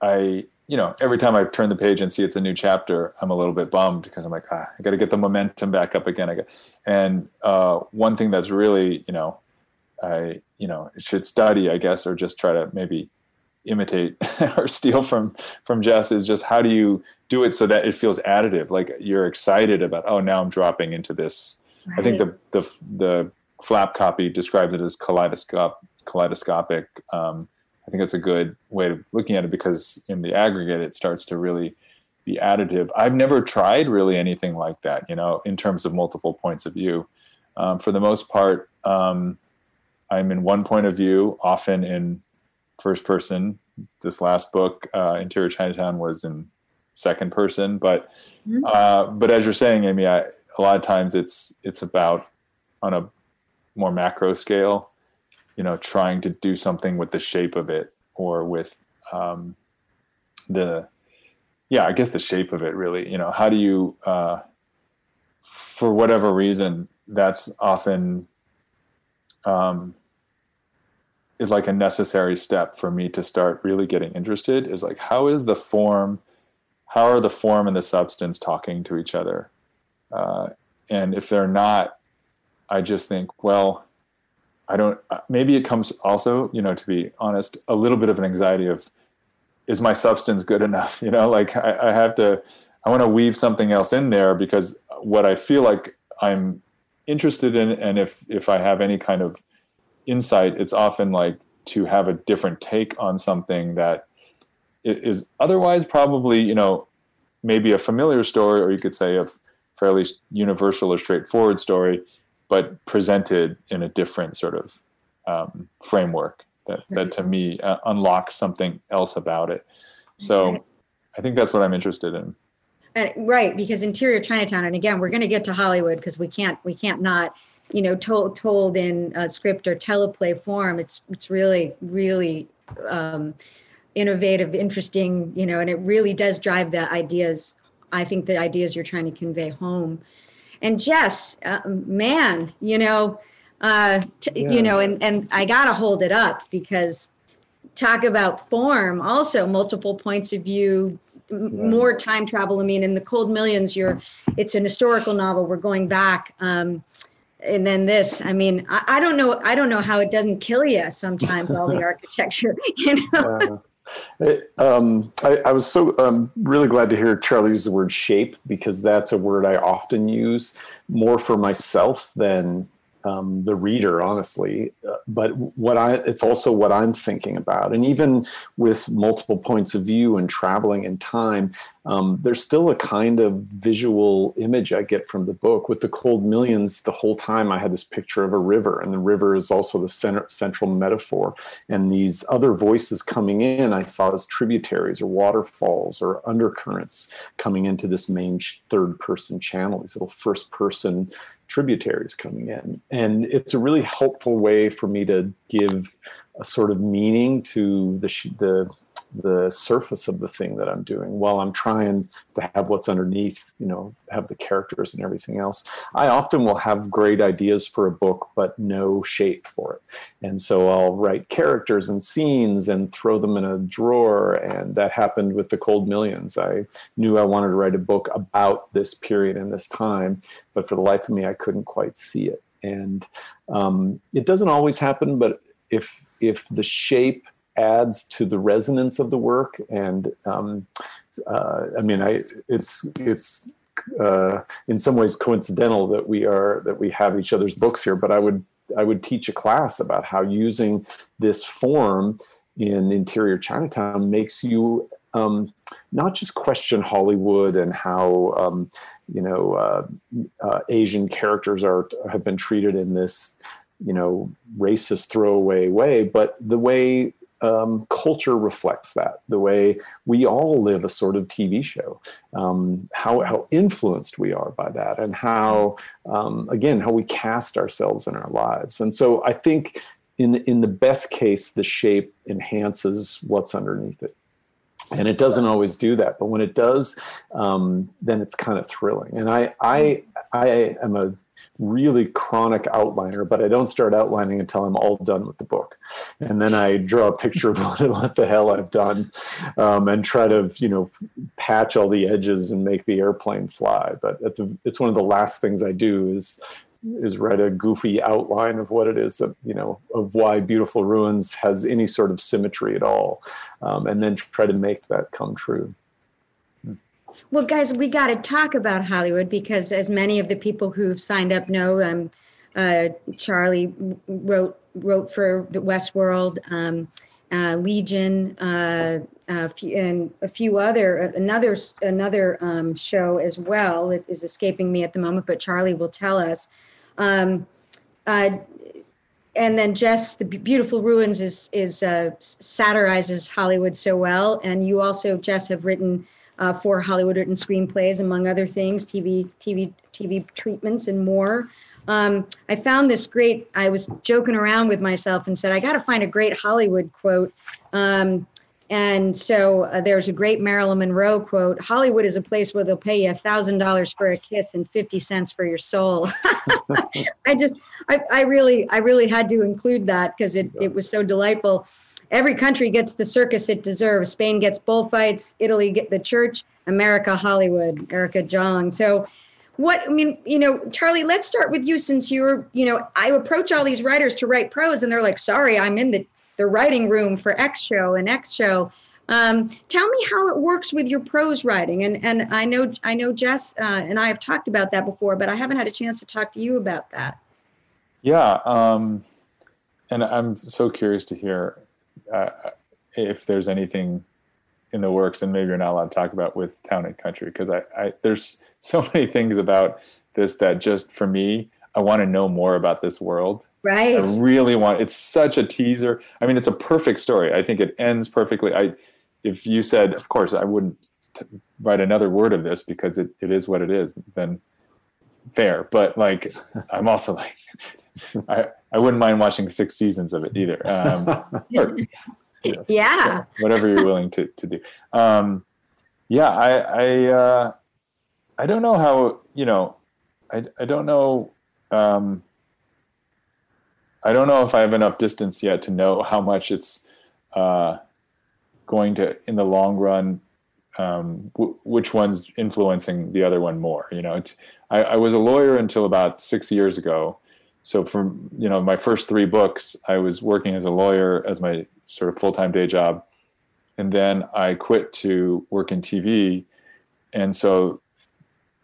I you know every time I turn the page and see it's a new chapter, I'm a little bit bummed because I'm like, ah, I got to get the momentum back up again. I got, and uh, one thing that's really you know, I you know should study, I guess, or just try to maybe imitate [LAUGHS] or steal from from Jess is just how do you do it so that it feels additive like you're excited about oh now i'm dropping into this right. i think the the the flap copy describes it as kaleidoscope kaleidoscopic um, i think that's a good way of looking at it because in the aggregate it starts to really be additive. I've never tried really anything like that, you know, in terms of multiple points of view. Um, for the most part, um, I'm in one point of view, often in first person. This last book, uh, Interior Chinatown, was in second person. But mm-hmm. uh, but as you're saying, Amy, I, a lot of times it's it's about on a more macro scale, you know, trying to do something with the shape of it or with um, the yeah, I guess the shape of it really. You know, how do you uh, for whatever reason that's often um, is like a necessary step for me to start really getting interested is like how is the form how are the form and the substance talking to each other uh, and if they're not i just think well i don't uh, maybe it comes also you know to be honest a little bit of an anxiety of is my substance good enough? [LAUGHS] You know like i, I have to i want to weave something else in there because what i feel like i'm interested in and if if i have any kind of insight it's often like to have a different take on something that is otherwise probably you know maybe a familiar story or you could say a fairly universal or straightforward story but presented in a different sort of um, framework that, that to me uh, unlocks something else about it so i think that's what i'm interested in and, right because interior chinatown and again we're going to get to hollywood because we can't we can't not you know told told in a script or teleplay form it's it's really really um, innovative, interesting, you know, and it really does drive the ideas. I think the ideas you're trying to convey home. And Jess, uh, man, you know, uh, t- yeah. you know, and and I gotta hold it up because talk about form, also multiple points of view, m- more time travel. I mean, in the Cold Millions, you're it's an historical novel. We're going back. Um, and then this i mean I, I, don't know i don't know how it doesn't kill you sometimes all the [LAUGHS] architecture [LAUGHS] you know um, I, I, was so um, really glad to hear Charlie use the word shape because that's a word I often use more for myself than um, the reader, honestly. Uh, but what I, it's also what I'm thinking about. And even with multiple points of view and traveling in time, um, there's still a kind of visual image I get from the book. With the Cold Millions, the whole time I had this picture of a river, and the river is also the center, central metaphor. And these other voices coming in, I saw as tributaries or waterfalls or undercurrents coming into this main third person channel, these little first person tributaries coming in. And it's a really helpful way for me to give a sort of meaning to the, the the surface of the thing that I'm doing while I'm trying to have what's underneath, you know, have the characters and everything else. I often will have great ideas for a book, but no shape for it. And so I'll write characters and scenes and throw them in a drawer. And that happened with the Cold Millions. I knew I wanted to write a book about this period and this time, but for the life of me, I couldn't quite see it. And um, it doesn't always happen, but if if the shape adds to the resonance of the work. And um, uh, I mean, I it's it's uh, in some ways coincidental that we are that we have each other's books here. But I would I would teach a class about how using this form in interior Chinatown makes you um, not just question Hollywood and how um, you know uh, uh, Asian characters are have been treated in this you know racist throwaway way, but the way um, culture reflects that. The way we all live a sort of TV show, um, how how influenced we are by that, and how um, again how we cast ourselves in our lives. And so I think in the, in the best case, the shape enhances what's underneath it. And it doesn't always do that, but when it does, um, then it's kind of thrilling. And I, I, I am a really chronic outliner, but I don't start outlining until I'm all done with the book. And then I draw a picture of [LAUGHS] what, the hell I've done um, and try to, you know, patch all the edges and make the airplane fly. But the, it's one of the last things I do is is write a goofy outline of what it is that you know of why beautiful ruins has any sort of symmetry at all um, and then try to make that come true well, guys, we got to talk about Hollywood because, as many of the people who've signed up know, um, uh, Charlie wrote wrote for the Westworld. Um, uh, Legion, uh, uh, and a few other another another um, show as well. It is escaping me at the moment, but Charlie will tell us. Um, uh, and then Jess, the beautiful ruins is is uh, satirizes Hollywood so well, and you also Jess have written uh, for Hollywood written screenplays, among other things, TV TV TV treatments and more. Um, I found this great. I was joking around with myself and said, I got to find a great Hollywood quote. Um, and so uh, there's a great Marilyn Monroe quote Hollywood is a place where they'll pay you $1,000 for a kiss and 50 cents for your soul. [LAUGHS] I just, I, I really, I really had to include that because it, it was so delightful. Every country gets the circus it deserves. Spain gets bullfights, Italy get the church, America, Hollywood, Erica Jong. So what i mean you know charlie let's start with you since you're you know i approach all these writers to write prose and they're like sorry i'm in the the writing room for x show and x show. Um, tell me how it works with your prose writing. And and i know i know jess uh, and i have talked about that before but i haven't had a chance to talk to you about that. Yeah um, and i'm so curious to hear uh, if there's anything in the works and maybe you're not allowed to talk about with town and country because I, I there's [LAUGHS] so many things about this that just for me i want to know more about this world. Right. i really want it's such a teaser. I mean it's a perfect story. I think it ends perfectly. I if you said of course i wouldn't t- write another word of this because it, it is what it is then fair but like i'm also like i i wouldn't mind watching six seasons of it either um, [LAUGHS] or, yeah. whatever you're willing to, to do. Um, yeah i i uh, i don't know how you know i i don't know um, i don't know if i have enough distance yet to know how much it's uh, going to in the long run um, w- which one's influencing the other one more you know I, I was a lawyer until about six years ago so from you know my first three books i was working as a lawyer as my sort of full time day job. And then I quit to work in TV. And so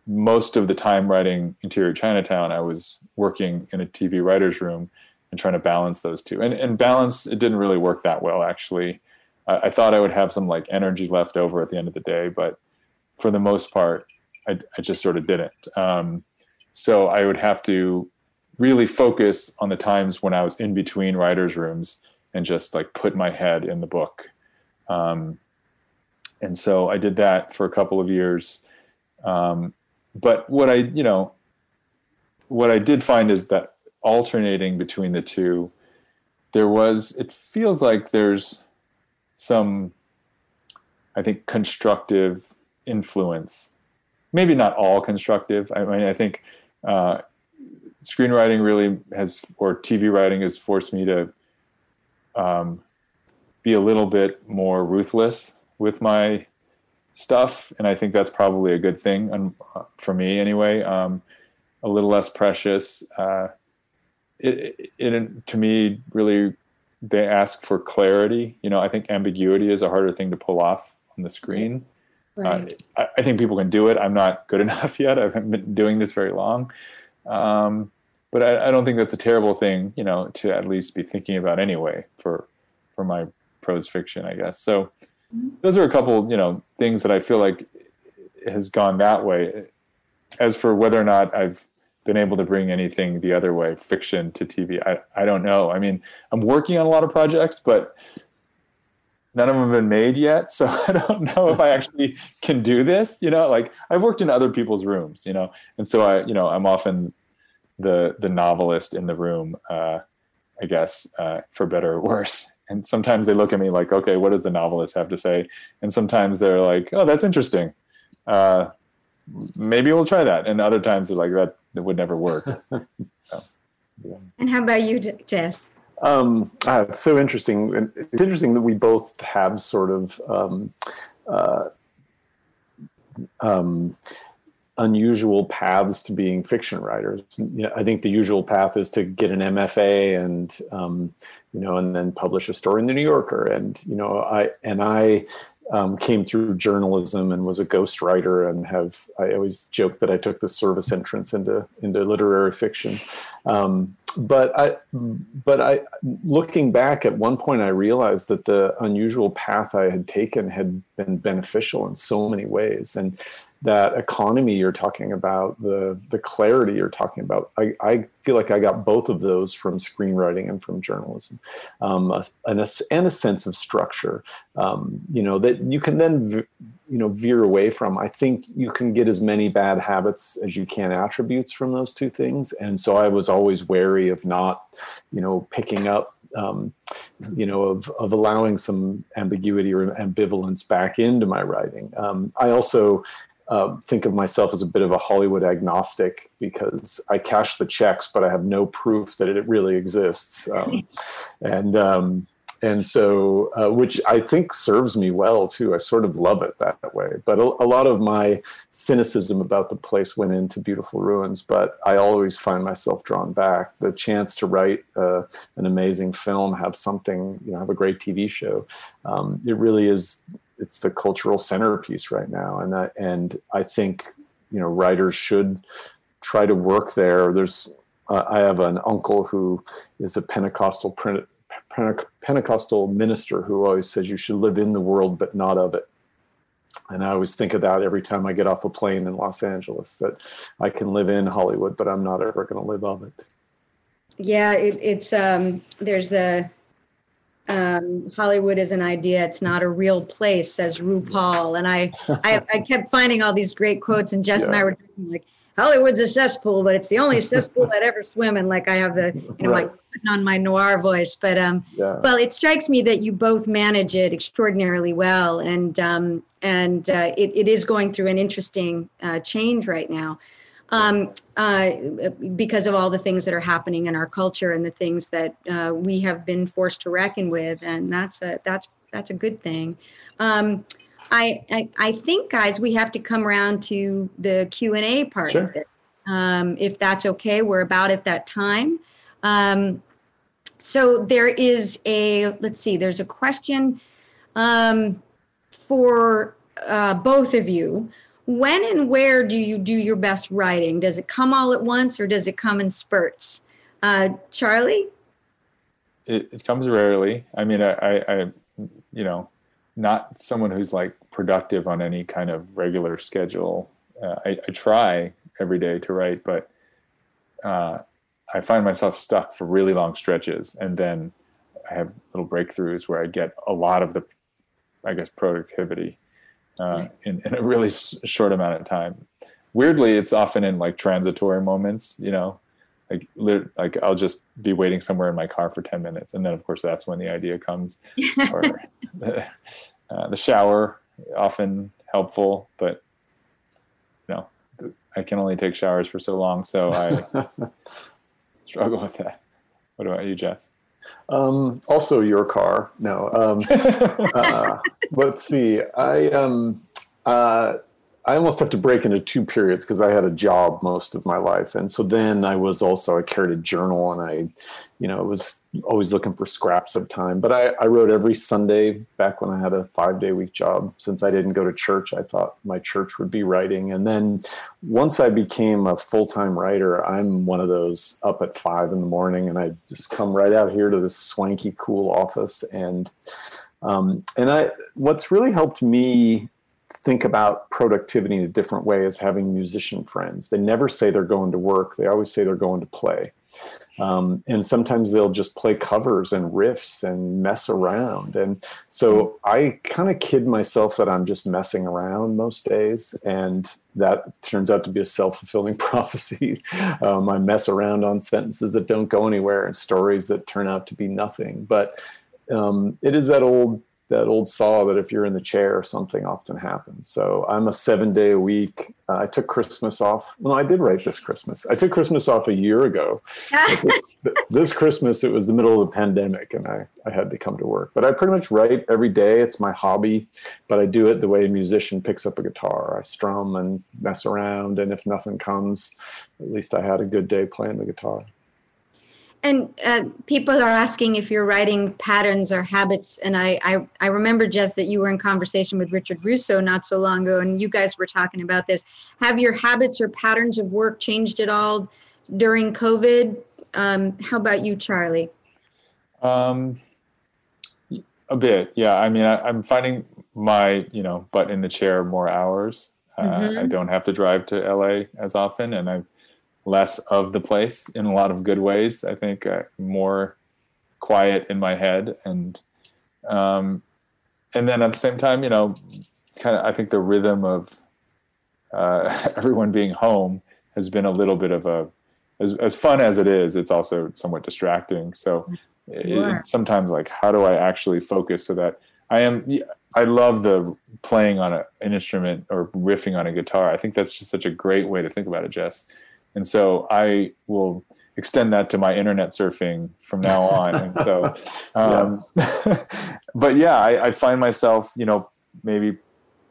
most of the time writing Interior Chinatown, I was working in a TV writer's room and trying to balance those two. And, and balance, it didn't really work that well, actually. I, I thought I would have some like energy left over at the end of the day, but for the most part, I, I just sort of didn't. Um, so I would have to really focus on the times when I was in between writers' rooms and just like put my head in the book. Um, and so I did that for a couple of years. Um, but what I, you know, what I did find is that alternating between the two, there was, it feels like there's some, I think, constructive influence. Maybe not all constructive. I mean, I think uh, screenwriting really has, or TV writing has forced me to um, be a little bit more ruthless with my stuff, and I think that's probably a good thing um, for me anyway. Um, a little less precious. Uh, it, it, it, to me really they ask for clarity. You know, I think ambiguity is a harder thing to pull off on the screen. Right. Uh, I, I, think people can do it. I'm not good [LAUGHS] enough yet. I haven't been doing this very long. Um, but I, I, don't think that's a terrible thing, you know, to at least be thinking about anyway for for my prose fiction, I guess. So mm-hmm. those are a couple, you know, things that I feel like has gone that way. As for whether or not I've been able to bring anything the other way, fiction to TV, I, I don't know. I mean, I'm working on a lot of projects, but none of them have been made yet. So [LAUGHS] I don't know if I actually can do this, you know, like I've worked in other people's rooms, you know, and so I, you know, I'm often the the novelist in the room, uh, I guess, uh, for better or worse. And sometimes they look at me like, okay, what does the novelist have to say? And sometimes they're like, oh, that's interesting. Uh, maybe we'll try that. And other times they're like, that, that would never work. [LAUGHS] so, yeah. And how about you, Jess? Um, ah, it's so interesting. And it's interesting that we both have sort of um, uh, um, unusual paths to being fiction writers. You know, I think the usual path is to get an MFA and um, you know, and then publish a story in the New Yorker. And you know, I and I um, came through journalism and was a ghostwriter and have I always joke that I took the service entrance into into literary fiction. Um, but I, but I, looking back at one point, I realized that the unusual path I had taken had been beneficial in so many ways, and that economy you're talking about, the the clarity you're talking about, I, I feel like I got both of those from screenwriting and from journalism, um, and, a, and a sense of structure. Um, you know that you can then you know veer away from i think you can get as many bad habits as you can attributes from those two things and so i was always wary of not you know picking up um, you know of, of allowing some ambiguity or ambivalence back into my writing um, i also uh, think of myself as a bit of a Hollywood agnostic because I cash the checks, but I have no proof that it really exists. Um, [LAUGHS] and um, and so uh, which i think serves me well too. I sort of love it that way. But a, a, lot of my cynicism about the place went into beautiful ruins but i always find myself drawn back. The chance to write uh, an amazing film have something you know have a great tv show um, it really is it's the cultural centerpiece right now and I, and i think you know writers should try to work there there's uh, I have an uncle who is a Pentecostal Pentecostal minister who always says you should live in the world but not of it. And I always think of that every time I get off a plane in Los Angeles that I can live in Hollywood, but I'm not ever going to live of it. Yeah, it, it's um, there's the um, Hollywood is an idea; it's not a real place, says RuPaul. And I, I, [LAUGHS] I kept finding all these great quotes, and Jess yeah. and I were talking like, Hollywood's a cesspool, but it's the only [LAUGHS] cesspool that ever swim in. Like I have the, you know, right. like putting on my noir voice. But um, yeah. well, it strikes me that you both manage it extraordinarily well, and um, and uh, it, it is going through an interesting uh, change right now. Um, uh, because of all the things that are happening in our culture and the things that uh, we have been forced to reckon with, and that's a that's that's a good thing. Um, I, I, I think, guys, we have to come around to the Q and A part sure. of it, um, if that's okay. We're about at that time. Um, so there is a let's see. There's a question um, for uh, both of you. When and where do you do your best writing? Does it come all at once, or does it come in spurts? Uh, Charlie. It, it comes rarely. I mean, I, I, I you know not someone who's like productive on any kind of regular schedule. Uh, I, I, try every day to write, but uh, I find myself stuck for really long stretches, and then I have little breakthroughs where I get a lot of the, I guess, productivity uh, in, in a really short amount of time. Weirdly, it's often in like transitory moments, you know, like like I'll just be waiting somewhere in my car for 10 minutes and then of course that's when the idea comes. [LAUGHS] Or the, uh, the shower often helpful but you know I can only take showers for so long so I [LAUGHS] struggle with that. What about you Jess um, also your car no um, [LAUGHS] uh, let's see I um, uh, I almost have to break into two periods because I had a job most of my life, and so then I was also I carried a journal, and I, you know, was always looking for scraps of time. But I, I wrote every Sunday back when I had a five day week job. Since I didn't go to church, I thought my church would be writing. And then once I became a full time writer, I'm one of those up at five in the morning, and I just come right out here to this swanky, cool office, and um, and I what's really helped me think about productivity in a different way as having musician friends. They never say they're going to work, they always say they're going to play. Um, and sometimes they'll just play covers and riffs and mess around. And so I kind of kid myself that I'm just messing around most days. And that turns out to be a self fulfilling [LAUGHS] prophecy. Um, I mess around on sentences that don't go anywhere and stories that turn out to be nothing. But um, it is that old that old saw that if you're in the chair, something often happens. So I'm a seven day a week. Uh, I took Christmas off. Well, I did write this Christmas. I took Christmas off a year ago. [LAUGHS] this, this, Christmas, it was the middle of the pandemic and I, I had to come to work. But I pretty much write every day. It's my hobby, but I do it the way a musician picks up a guitar. I strum and mess around. And if nothing comes, at least I had a good day playing the guitar. And uh, people are asking if you're writing patterns or habits. And I, I, I remember, Jess, that you were in conversation with Richard Russo not so long ago, and you guys were talking about this. Have your habits or patterns of work changed at all during COVID? Um, how about you, Charlie? Um, a bit, yeah. I mean, I, am finding my, you know, butt in the chair more hours. Uh, mm-hmm. I don't have to drive to LA as often, and I'm less of the place in a lot of good ways. I think uh, more quiet in my head, and um, and then at the same time, you know, kind of, I think the rhythm of uh, [LAUGHS] everyone being home has been a little bit of a as, as fun as it is, it's also somewhat distracting. So sure. it, sometimes like, how do I actually focus so that I am, I love the playing on a, an instrument or riffing on a guitar. I think that's just such a great way to think about it, Jess. And so I will extend that to my internet surfing from now on. and so, [LAUGHS] um, [LAUGHS] but yeah, I, I find myself, you know, maybe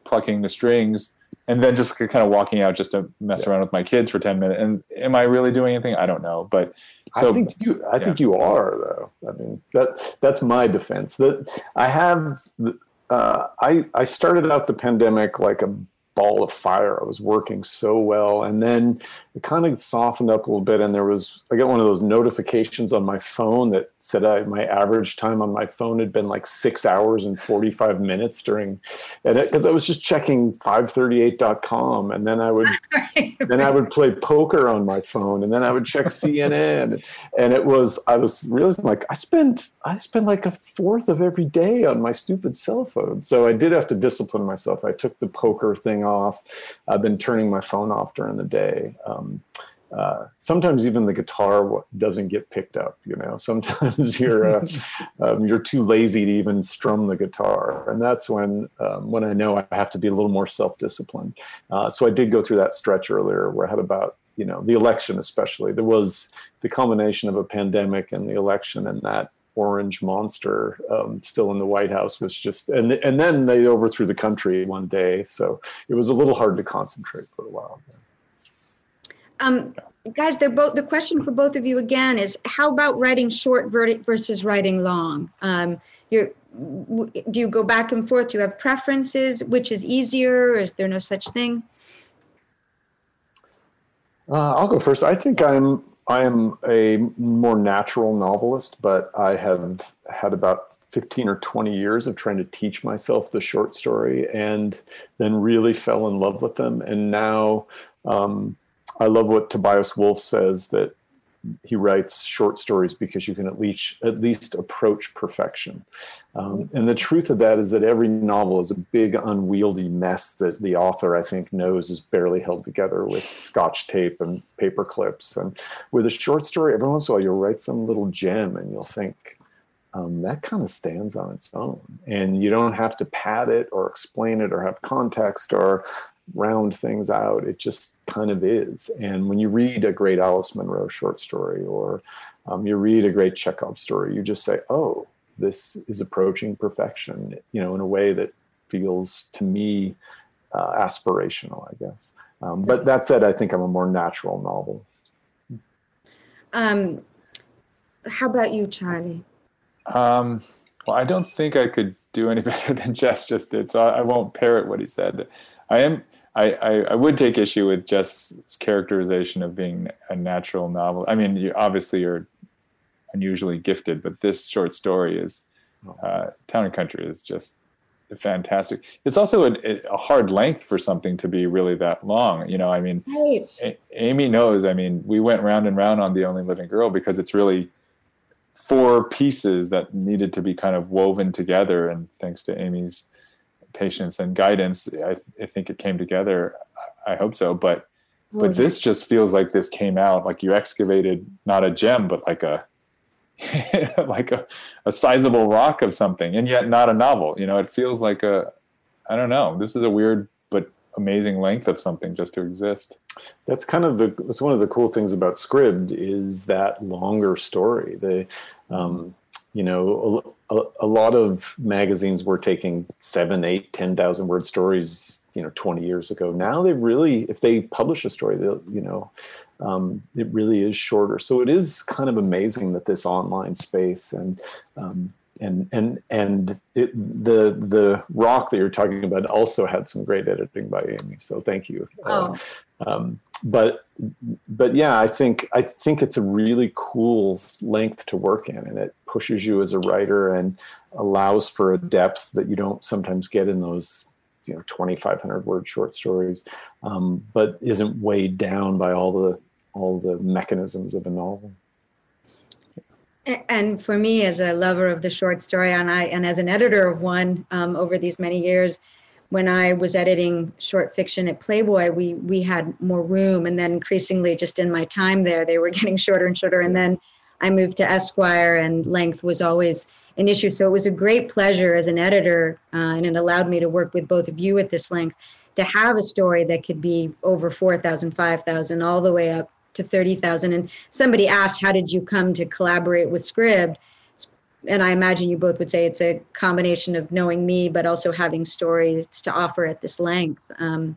plucking the strings and then just kind of walking out just to mess yeah. around with my kids for 10 minutes and am i really doing anything i don't know but so, i think you i yeah. think you are though i mean that that's my defense that i have uh, i i started out the pandemic like a ball of fire. I was working so well. And then it kind of softened up a little bit. And there was, I got one of those notifications on my phone that said I, my average time on my phone had been like six hours and 45 minutes during, and because I was just checking 538.com. And then I would, [LAUGHS] then I would play poker on my phone and then I would check CNN. And it was, I was realizing like, I spent, I spent like a fourth of every day on my stupid cell phone. So I did have to discipline myself. I took the poker thing off. I've been turning my phone off during the day. Um, uh, sometimes even the guitar doesn't get picked up. You know, [LAUGHS] sometimes you're uh, [LAUGHS] um, you're too lazy to even strum the guitar, and that's when um, when I know I have to be a little more self disciplined. Uh, so I did go through that stretch earlier where I had about you know the election especially there was the combination of a pandemic and the election and that orange monster um, still in the White House was just, and and then they overthrew the country one day, so it was a little hard to concentrate for a while. Um, guys, they're both. The question for both of you again is: How about writing short versus writing long? Um, you're, do you go back and forth? Do you have preferences? Which is easier? Is there no such thing? Uh, I'll go first. I think I'm I am a more natural novelist, but I have had about 15 or 20 years of trying to teach myself the short story and then really fell in love with them. And now um, I love what Tobias Wolff says that he writes short stories because you can at least at least approach perfection. Um, and the truth of that is that every novel is a big unwieldy mess that the author I think knows is barely held together with scotch tape and paper clips. And with a short story, every once in a while you'll write some little gem and you'll think. Um, that kind of stands on its own, and you don't have to pad it or explain it or have context or round things out. It just kind of is. And when you read a great Alice Munro short story or um, you read a great Chekhov story, you just say, oh, this is approaching perfection, you know, in a way that feels to me uh, aspirational, I guess. Um, but that said, I think I'm a more natural novelist. Um, how about you, Charlie? Um, well, I don't think I could do any [LAUGHS] better than Jess just did, so I, I won't parrot what he said. I am. I, I, I, would take issue with Jess's characterization of being a natural novel. I mean, you, obviously you're unusually gifted, but this short story is uh, Town and Country is just fantastic. It's also a, a, hard length for something to be really that long. You know, I mean, right. a- Amy knows. I mean, we went round and round on The Only Living Girl because it's really four pieces that needed to be kind of woven together, and thanks to Amy's patience and guidance, I, I think it came together. I hope so, but oh, but this just feels like this came out like you excavated not a gem, but like a [LAUGHS] like a, a sizable rock of something, and yet not a novel. You know, it feels like a I don't know. This is a weird but amazing length of something just to exist. That's kind of the. It's one of the cool things about Scribd is that longer story. The um, you know a, a, lot of magazines were taking seven eight ten thousand word stories you know 20 years ago. Now they really if they publish a story they'll you know um, it really is shorter. So it is kind of amazing that this online space and um, and and and it, the the rock that you're talking about also had some great editing by amy. So thank you oh. Uh, um, but but yeah, I think I think it's a really cool length to work in, and it pushes you as a writer and allows for a depth that you don't sometimes get in those you know 2,500 word short stories, um, but isn't weighed down by all the all the mechanisms of a novel. And for me, as a lover of the short story, and I and as an editor of one um, over these many years, when I was editing short fiction at Playboy, we we had more room, and then increasingly, just in my time there, they were [LAUGHS] getting shorter and shorter. And then I moved to Esquire, and length was always an issue. So it was a great pleasure as an editor, uh, and it allowed me to work with both of you at this length to have a story that could be over 4,000, 5,000, all the way up to 30,000. And somebody asked, How did you come to collaborate with Scribd? And I imagine you both would say it's a combination of knowing me, but also having stories to offer at this length. Um,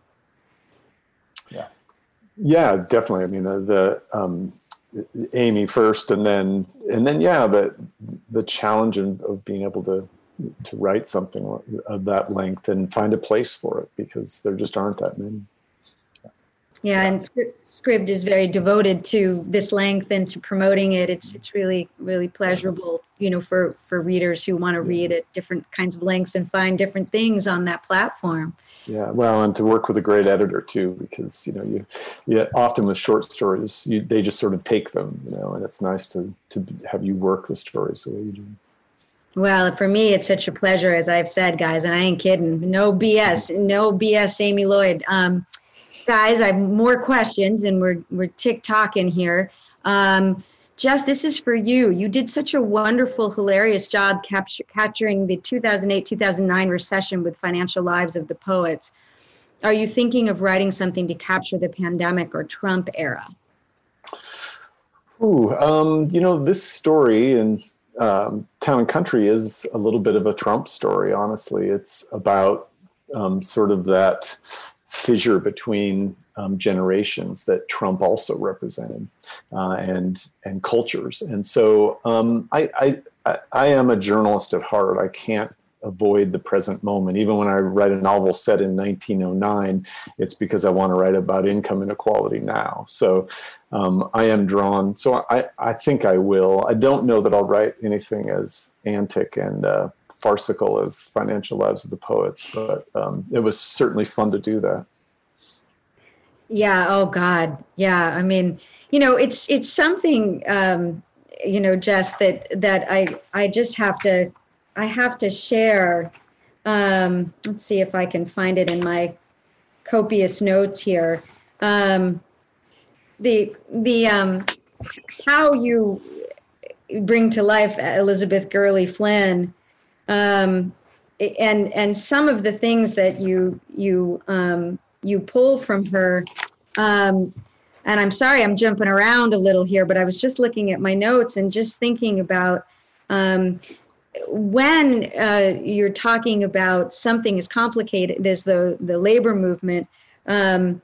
yeah, yeah, definitely. I mean, the, the um, Amy first, and then and then yeah, the the challenge of, of being able to to write something of that length and find a place for it because there just aren't that many. Yeah, and Scribd is very devoted to this length and to promoting it. It's it's really really pleasurable, you know, for for readers who want to read at different kinds of lengths and find different things on that platform. Yeah, well, and to work with a great editor too, because you know you, yeah, often with short stories, you, they just sort of take them, you know, and it's nice to to have you work the stories the way you do. Well, for me, it's such a pleasure, as I've said, guys, and I ain't kidding. No BS, no BS, Amy Loyd. Um, guys, I have more questions, and we're we're tick tocking here. Um, Jess, this is for you. You did such a wonderful, hilarious job capture, capturing the 2008 2009 recession with Financial Lives of the Poets. Are you thinking of writing something to capture the pandemic or Trump era? Ooh, um, you know, this story in um, Town and Country is a little bit of a Trump story, honestly. It's about um, sort of that fissure between um, generations that Trump also represented, uh, and and cultures. And so um, I, I I am a journalist at heart. I can't avoid the present moment. Even when I write a novel set in 1909, it's because I want to write about income inequality now. So um, I am drawn. So I, I think I will. I don't know that I'll write anything as antic and uh, farcical as Financial Lives of the Poets, but um, it was certainly fun to do that. Yeah. Oh God. Yeah. I mean, you know, it's it's something, um, you know, Jess, that that I I just have to I have to share. Um, let's see if I can find it in my copious notes here. Um, the the um, how you bring to life Elizabeth Gurley Flynn um, and and some of the things that you you um, you pull from her. Um, and I'm sorry, I'm jumping around a little here, but I was just looking at my notes and just thinking about um, when uh, you're talking about something as complicated as the the labor movement, um,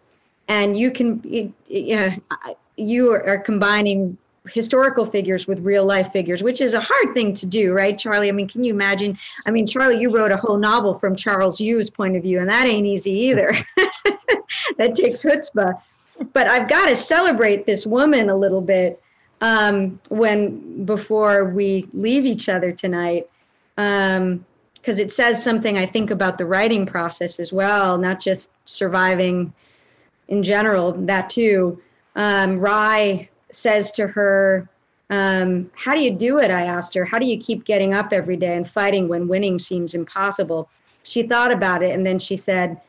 and you can it, you are combining historical figures with real life figures, which is a hard thing to do, right, Charlie? I mean, can you imagine? I mean, Charlie, you wrote a whole novel from Charles Yu's point of view, and that ain't easy either. [LAUGHS] [LAUGHS] that takes chutzpah. But I've got to celebrate this woman a little bit um, when before we leave each other tonight. Um, because it says something I think about the writing process as well, not just surviving in general, that too. Um, Rye says to her, um, How do you do it? I asked her. How do you keep getting up every day and fighting when winning seems impossible? She thought about it and then she said,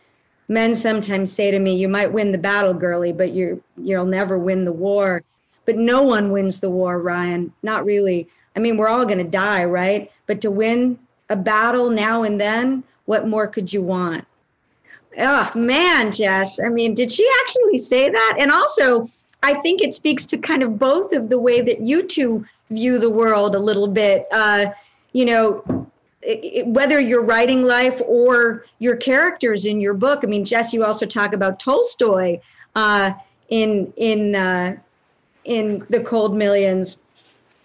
Men sometimes say to me, You might win the battle, girlie, but you're, you'll never win the war. But no one wins the war, Ryan. Not really. I mean, we're all going to die, right? But to win a battle now and then, what more could you want? Oh, man, Jess. I mean, did she actually say that? And also, I think it speaks to kind of both of the way that you two view the world a little bit. Uh, you know, it, it, whether you're writing life or your characters in your book. I mean, Jess, you also talk about Tolstoy uh, in in uh, in the Cold Millions,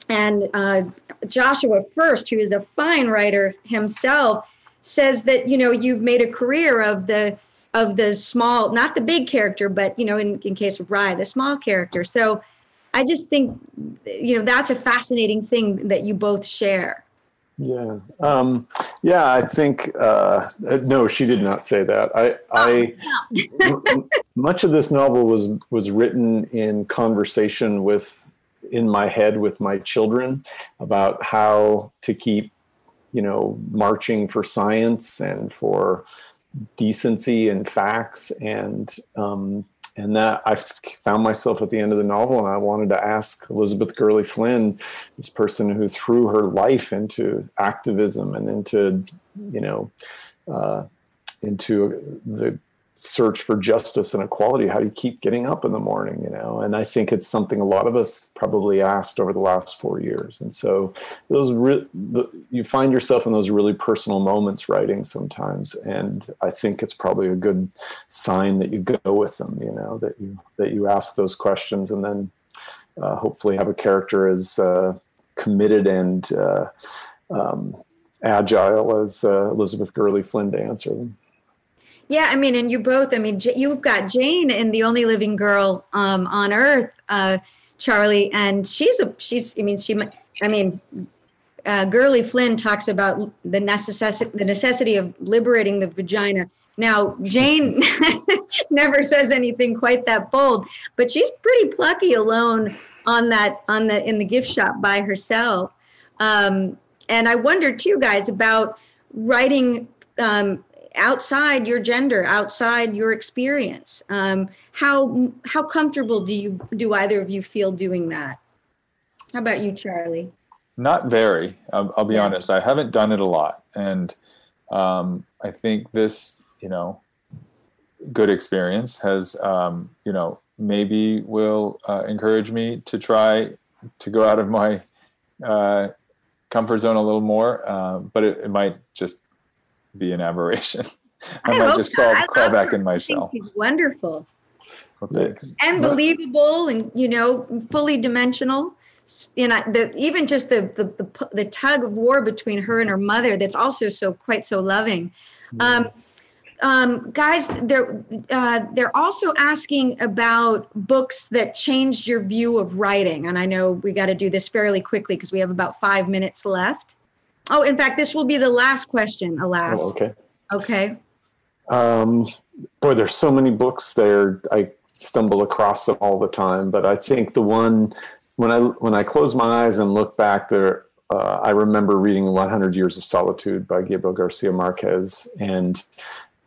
and uh, Joshua Ferris, who is a fine writer himself, says that you know you've made a career of the of the small, not the big character, but you know, in, in case of Rye, the small character. So I just think, you know, that's a fascinating thing that you both share. Yeah, um, yeah. I think uh, no, she did not say that. I, I oh, no. [LAUGHS] much of this novel was was written in conversation with in my head with my children about how to keep, you know, marching for science and for decency and facts. And um, and that I found myself at the end of the novel, and I wanted to ask Elizabeth Gurley Flynn, this person who threw her life into activism and into, you know, uh, into the search for justice and equality how do you keep getting up in the morning you know? And i think it's something a lot of us probably asked over the last four years. And so those re- the, you find yourself in those really personal moments writing sometimes and i think it's probably a good sign that you go with them you know that you that you ask those questions and then uh, hopefully have a character as uh, committed and uh, um, agile as uh, elizabeth gurley flynn to answer them yeah, I mean, and you both. I mean, you've got Jane in the only living girl um, on Earth, uh, Charlie, and she's a she's. I mean, she. I mean, uh, Gurley Flynn talks about the necessity the necessity of liberating the vagina. Now, Jane [LAUGHS] never says anything quite that bold, but she's pretty plucky alone on that on the in the gift shop by herself. Um, and I wonder too, guys, about writing um, outside your gender, outside your experience. Um, how how comfortable do you do either of you feel doing that? How about you, Charlie? Not very. I'll, I'll be yeah. honest. I haven't done it a lot, and um, I think this, you know, good experience has, um, you know, maybe will uh, encourage me to try to go out of my uh, comfort zone a little more. Uh, but it, it might just be an aberration. I, [LAUGHS] I might just crawl, crawl back in my shell. wonderful. Well, and believable and, you know, fully dimensional. You know, the, even just the, the, the, the, tug of war between her and her mother that's also so quite so loving. Um, um, guys, they're uh, they're also asking about books that changed your view of writing, and I know we got to do this fairly quickly because we have about five minutes left. Oh, in fact, this will be the last question, alas. Oh, okay. Okay. Um, boy, there's so many books there. I stumble across them all the time, but I think the one when I when I close my eyes and look back there, uh, I remember reading 100 Years of Solitude by Gabriel Garcia Marquez, and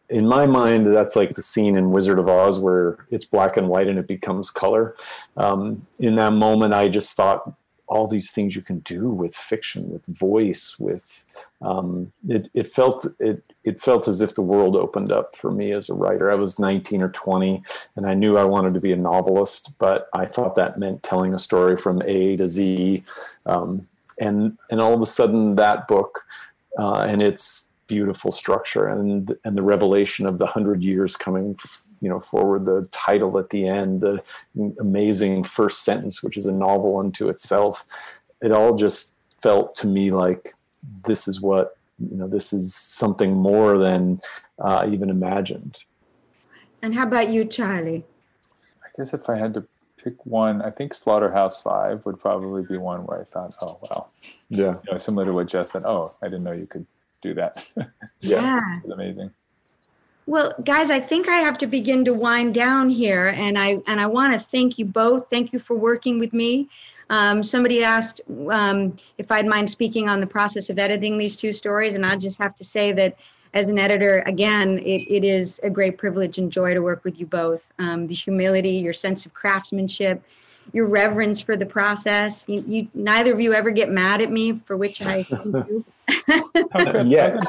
in my mind, that's like the scene in Wizard of Oz where it's black and white and it becomes color. Um, in that moment, I just thought all these things you can do with fiction, with voice, with um, it, it felt it it felt as if the world opened up for me as a writer. I was 19 or 20, and I knew I wanted to be a novelist, but I thought that meant telling a story from A to Z, um, and and all of a sudden that book uh, and its beautiful structure and and the revelation of the hundred years coming you know forward the title at the end the amazing first sentence which is a novel unto itself. It all just felt to me like this is what you know this is something more than uh, even imagined. And how about you charlie? I guess if i had to pick one i think slaughterhouse five would probably be one where i thought oh wow. Yeah. You know, similar to what jess said oh i didn't know you could do that. [LAUGHS] Yeah, yeah. it's amazing well, guys, I think I have to begin to wind down here, and I and I want to thank you both. Thank you for working with me. Um, somebody asked um, if I'd mind speaking on the process of editing these two stories, and I just have to say that as an editor, again, it, it is a great privilege and joy to work with you both. Um, the humility, your sense of craftsmanship, your reverence for the process. You, you, neither of you ever get mad at me, for which I [LAUGHS] thank you. Yet.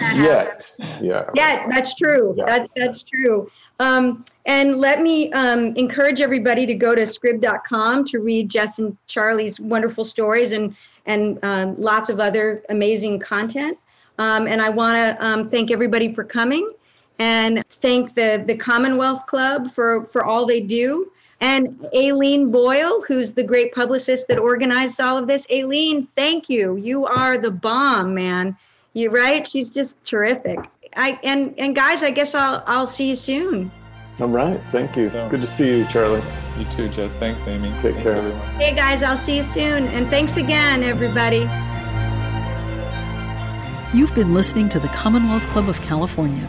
Yet. [LAUGHS] Yeah. Yeah, that's true. Yeah. That, that's true. Um, and let me um, encourage everybody to go to scribd.com to read Jess and Charlie's wonderful stories and, and um, lots of other amazing content. Um, and I want to um, thank everybody for coming and thank the, the Commonwealth Club for, for all they do. And Aileen Boyle, who's the great publicist that organized all of this. Aileen, thank you. You are the bomb, man. You right? She's just terrific. I and and guys, I guess I'll I'll see you soon. All right. Thank you. So- Good to see you, Charlie. You too, Jess. Thanks, Amy. Take Thanks, care. everyone. Hey guys, I'll see you soon. And thanks again, everybody. You've been listening to the Commonwealth Club of California.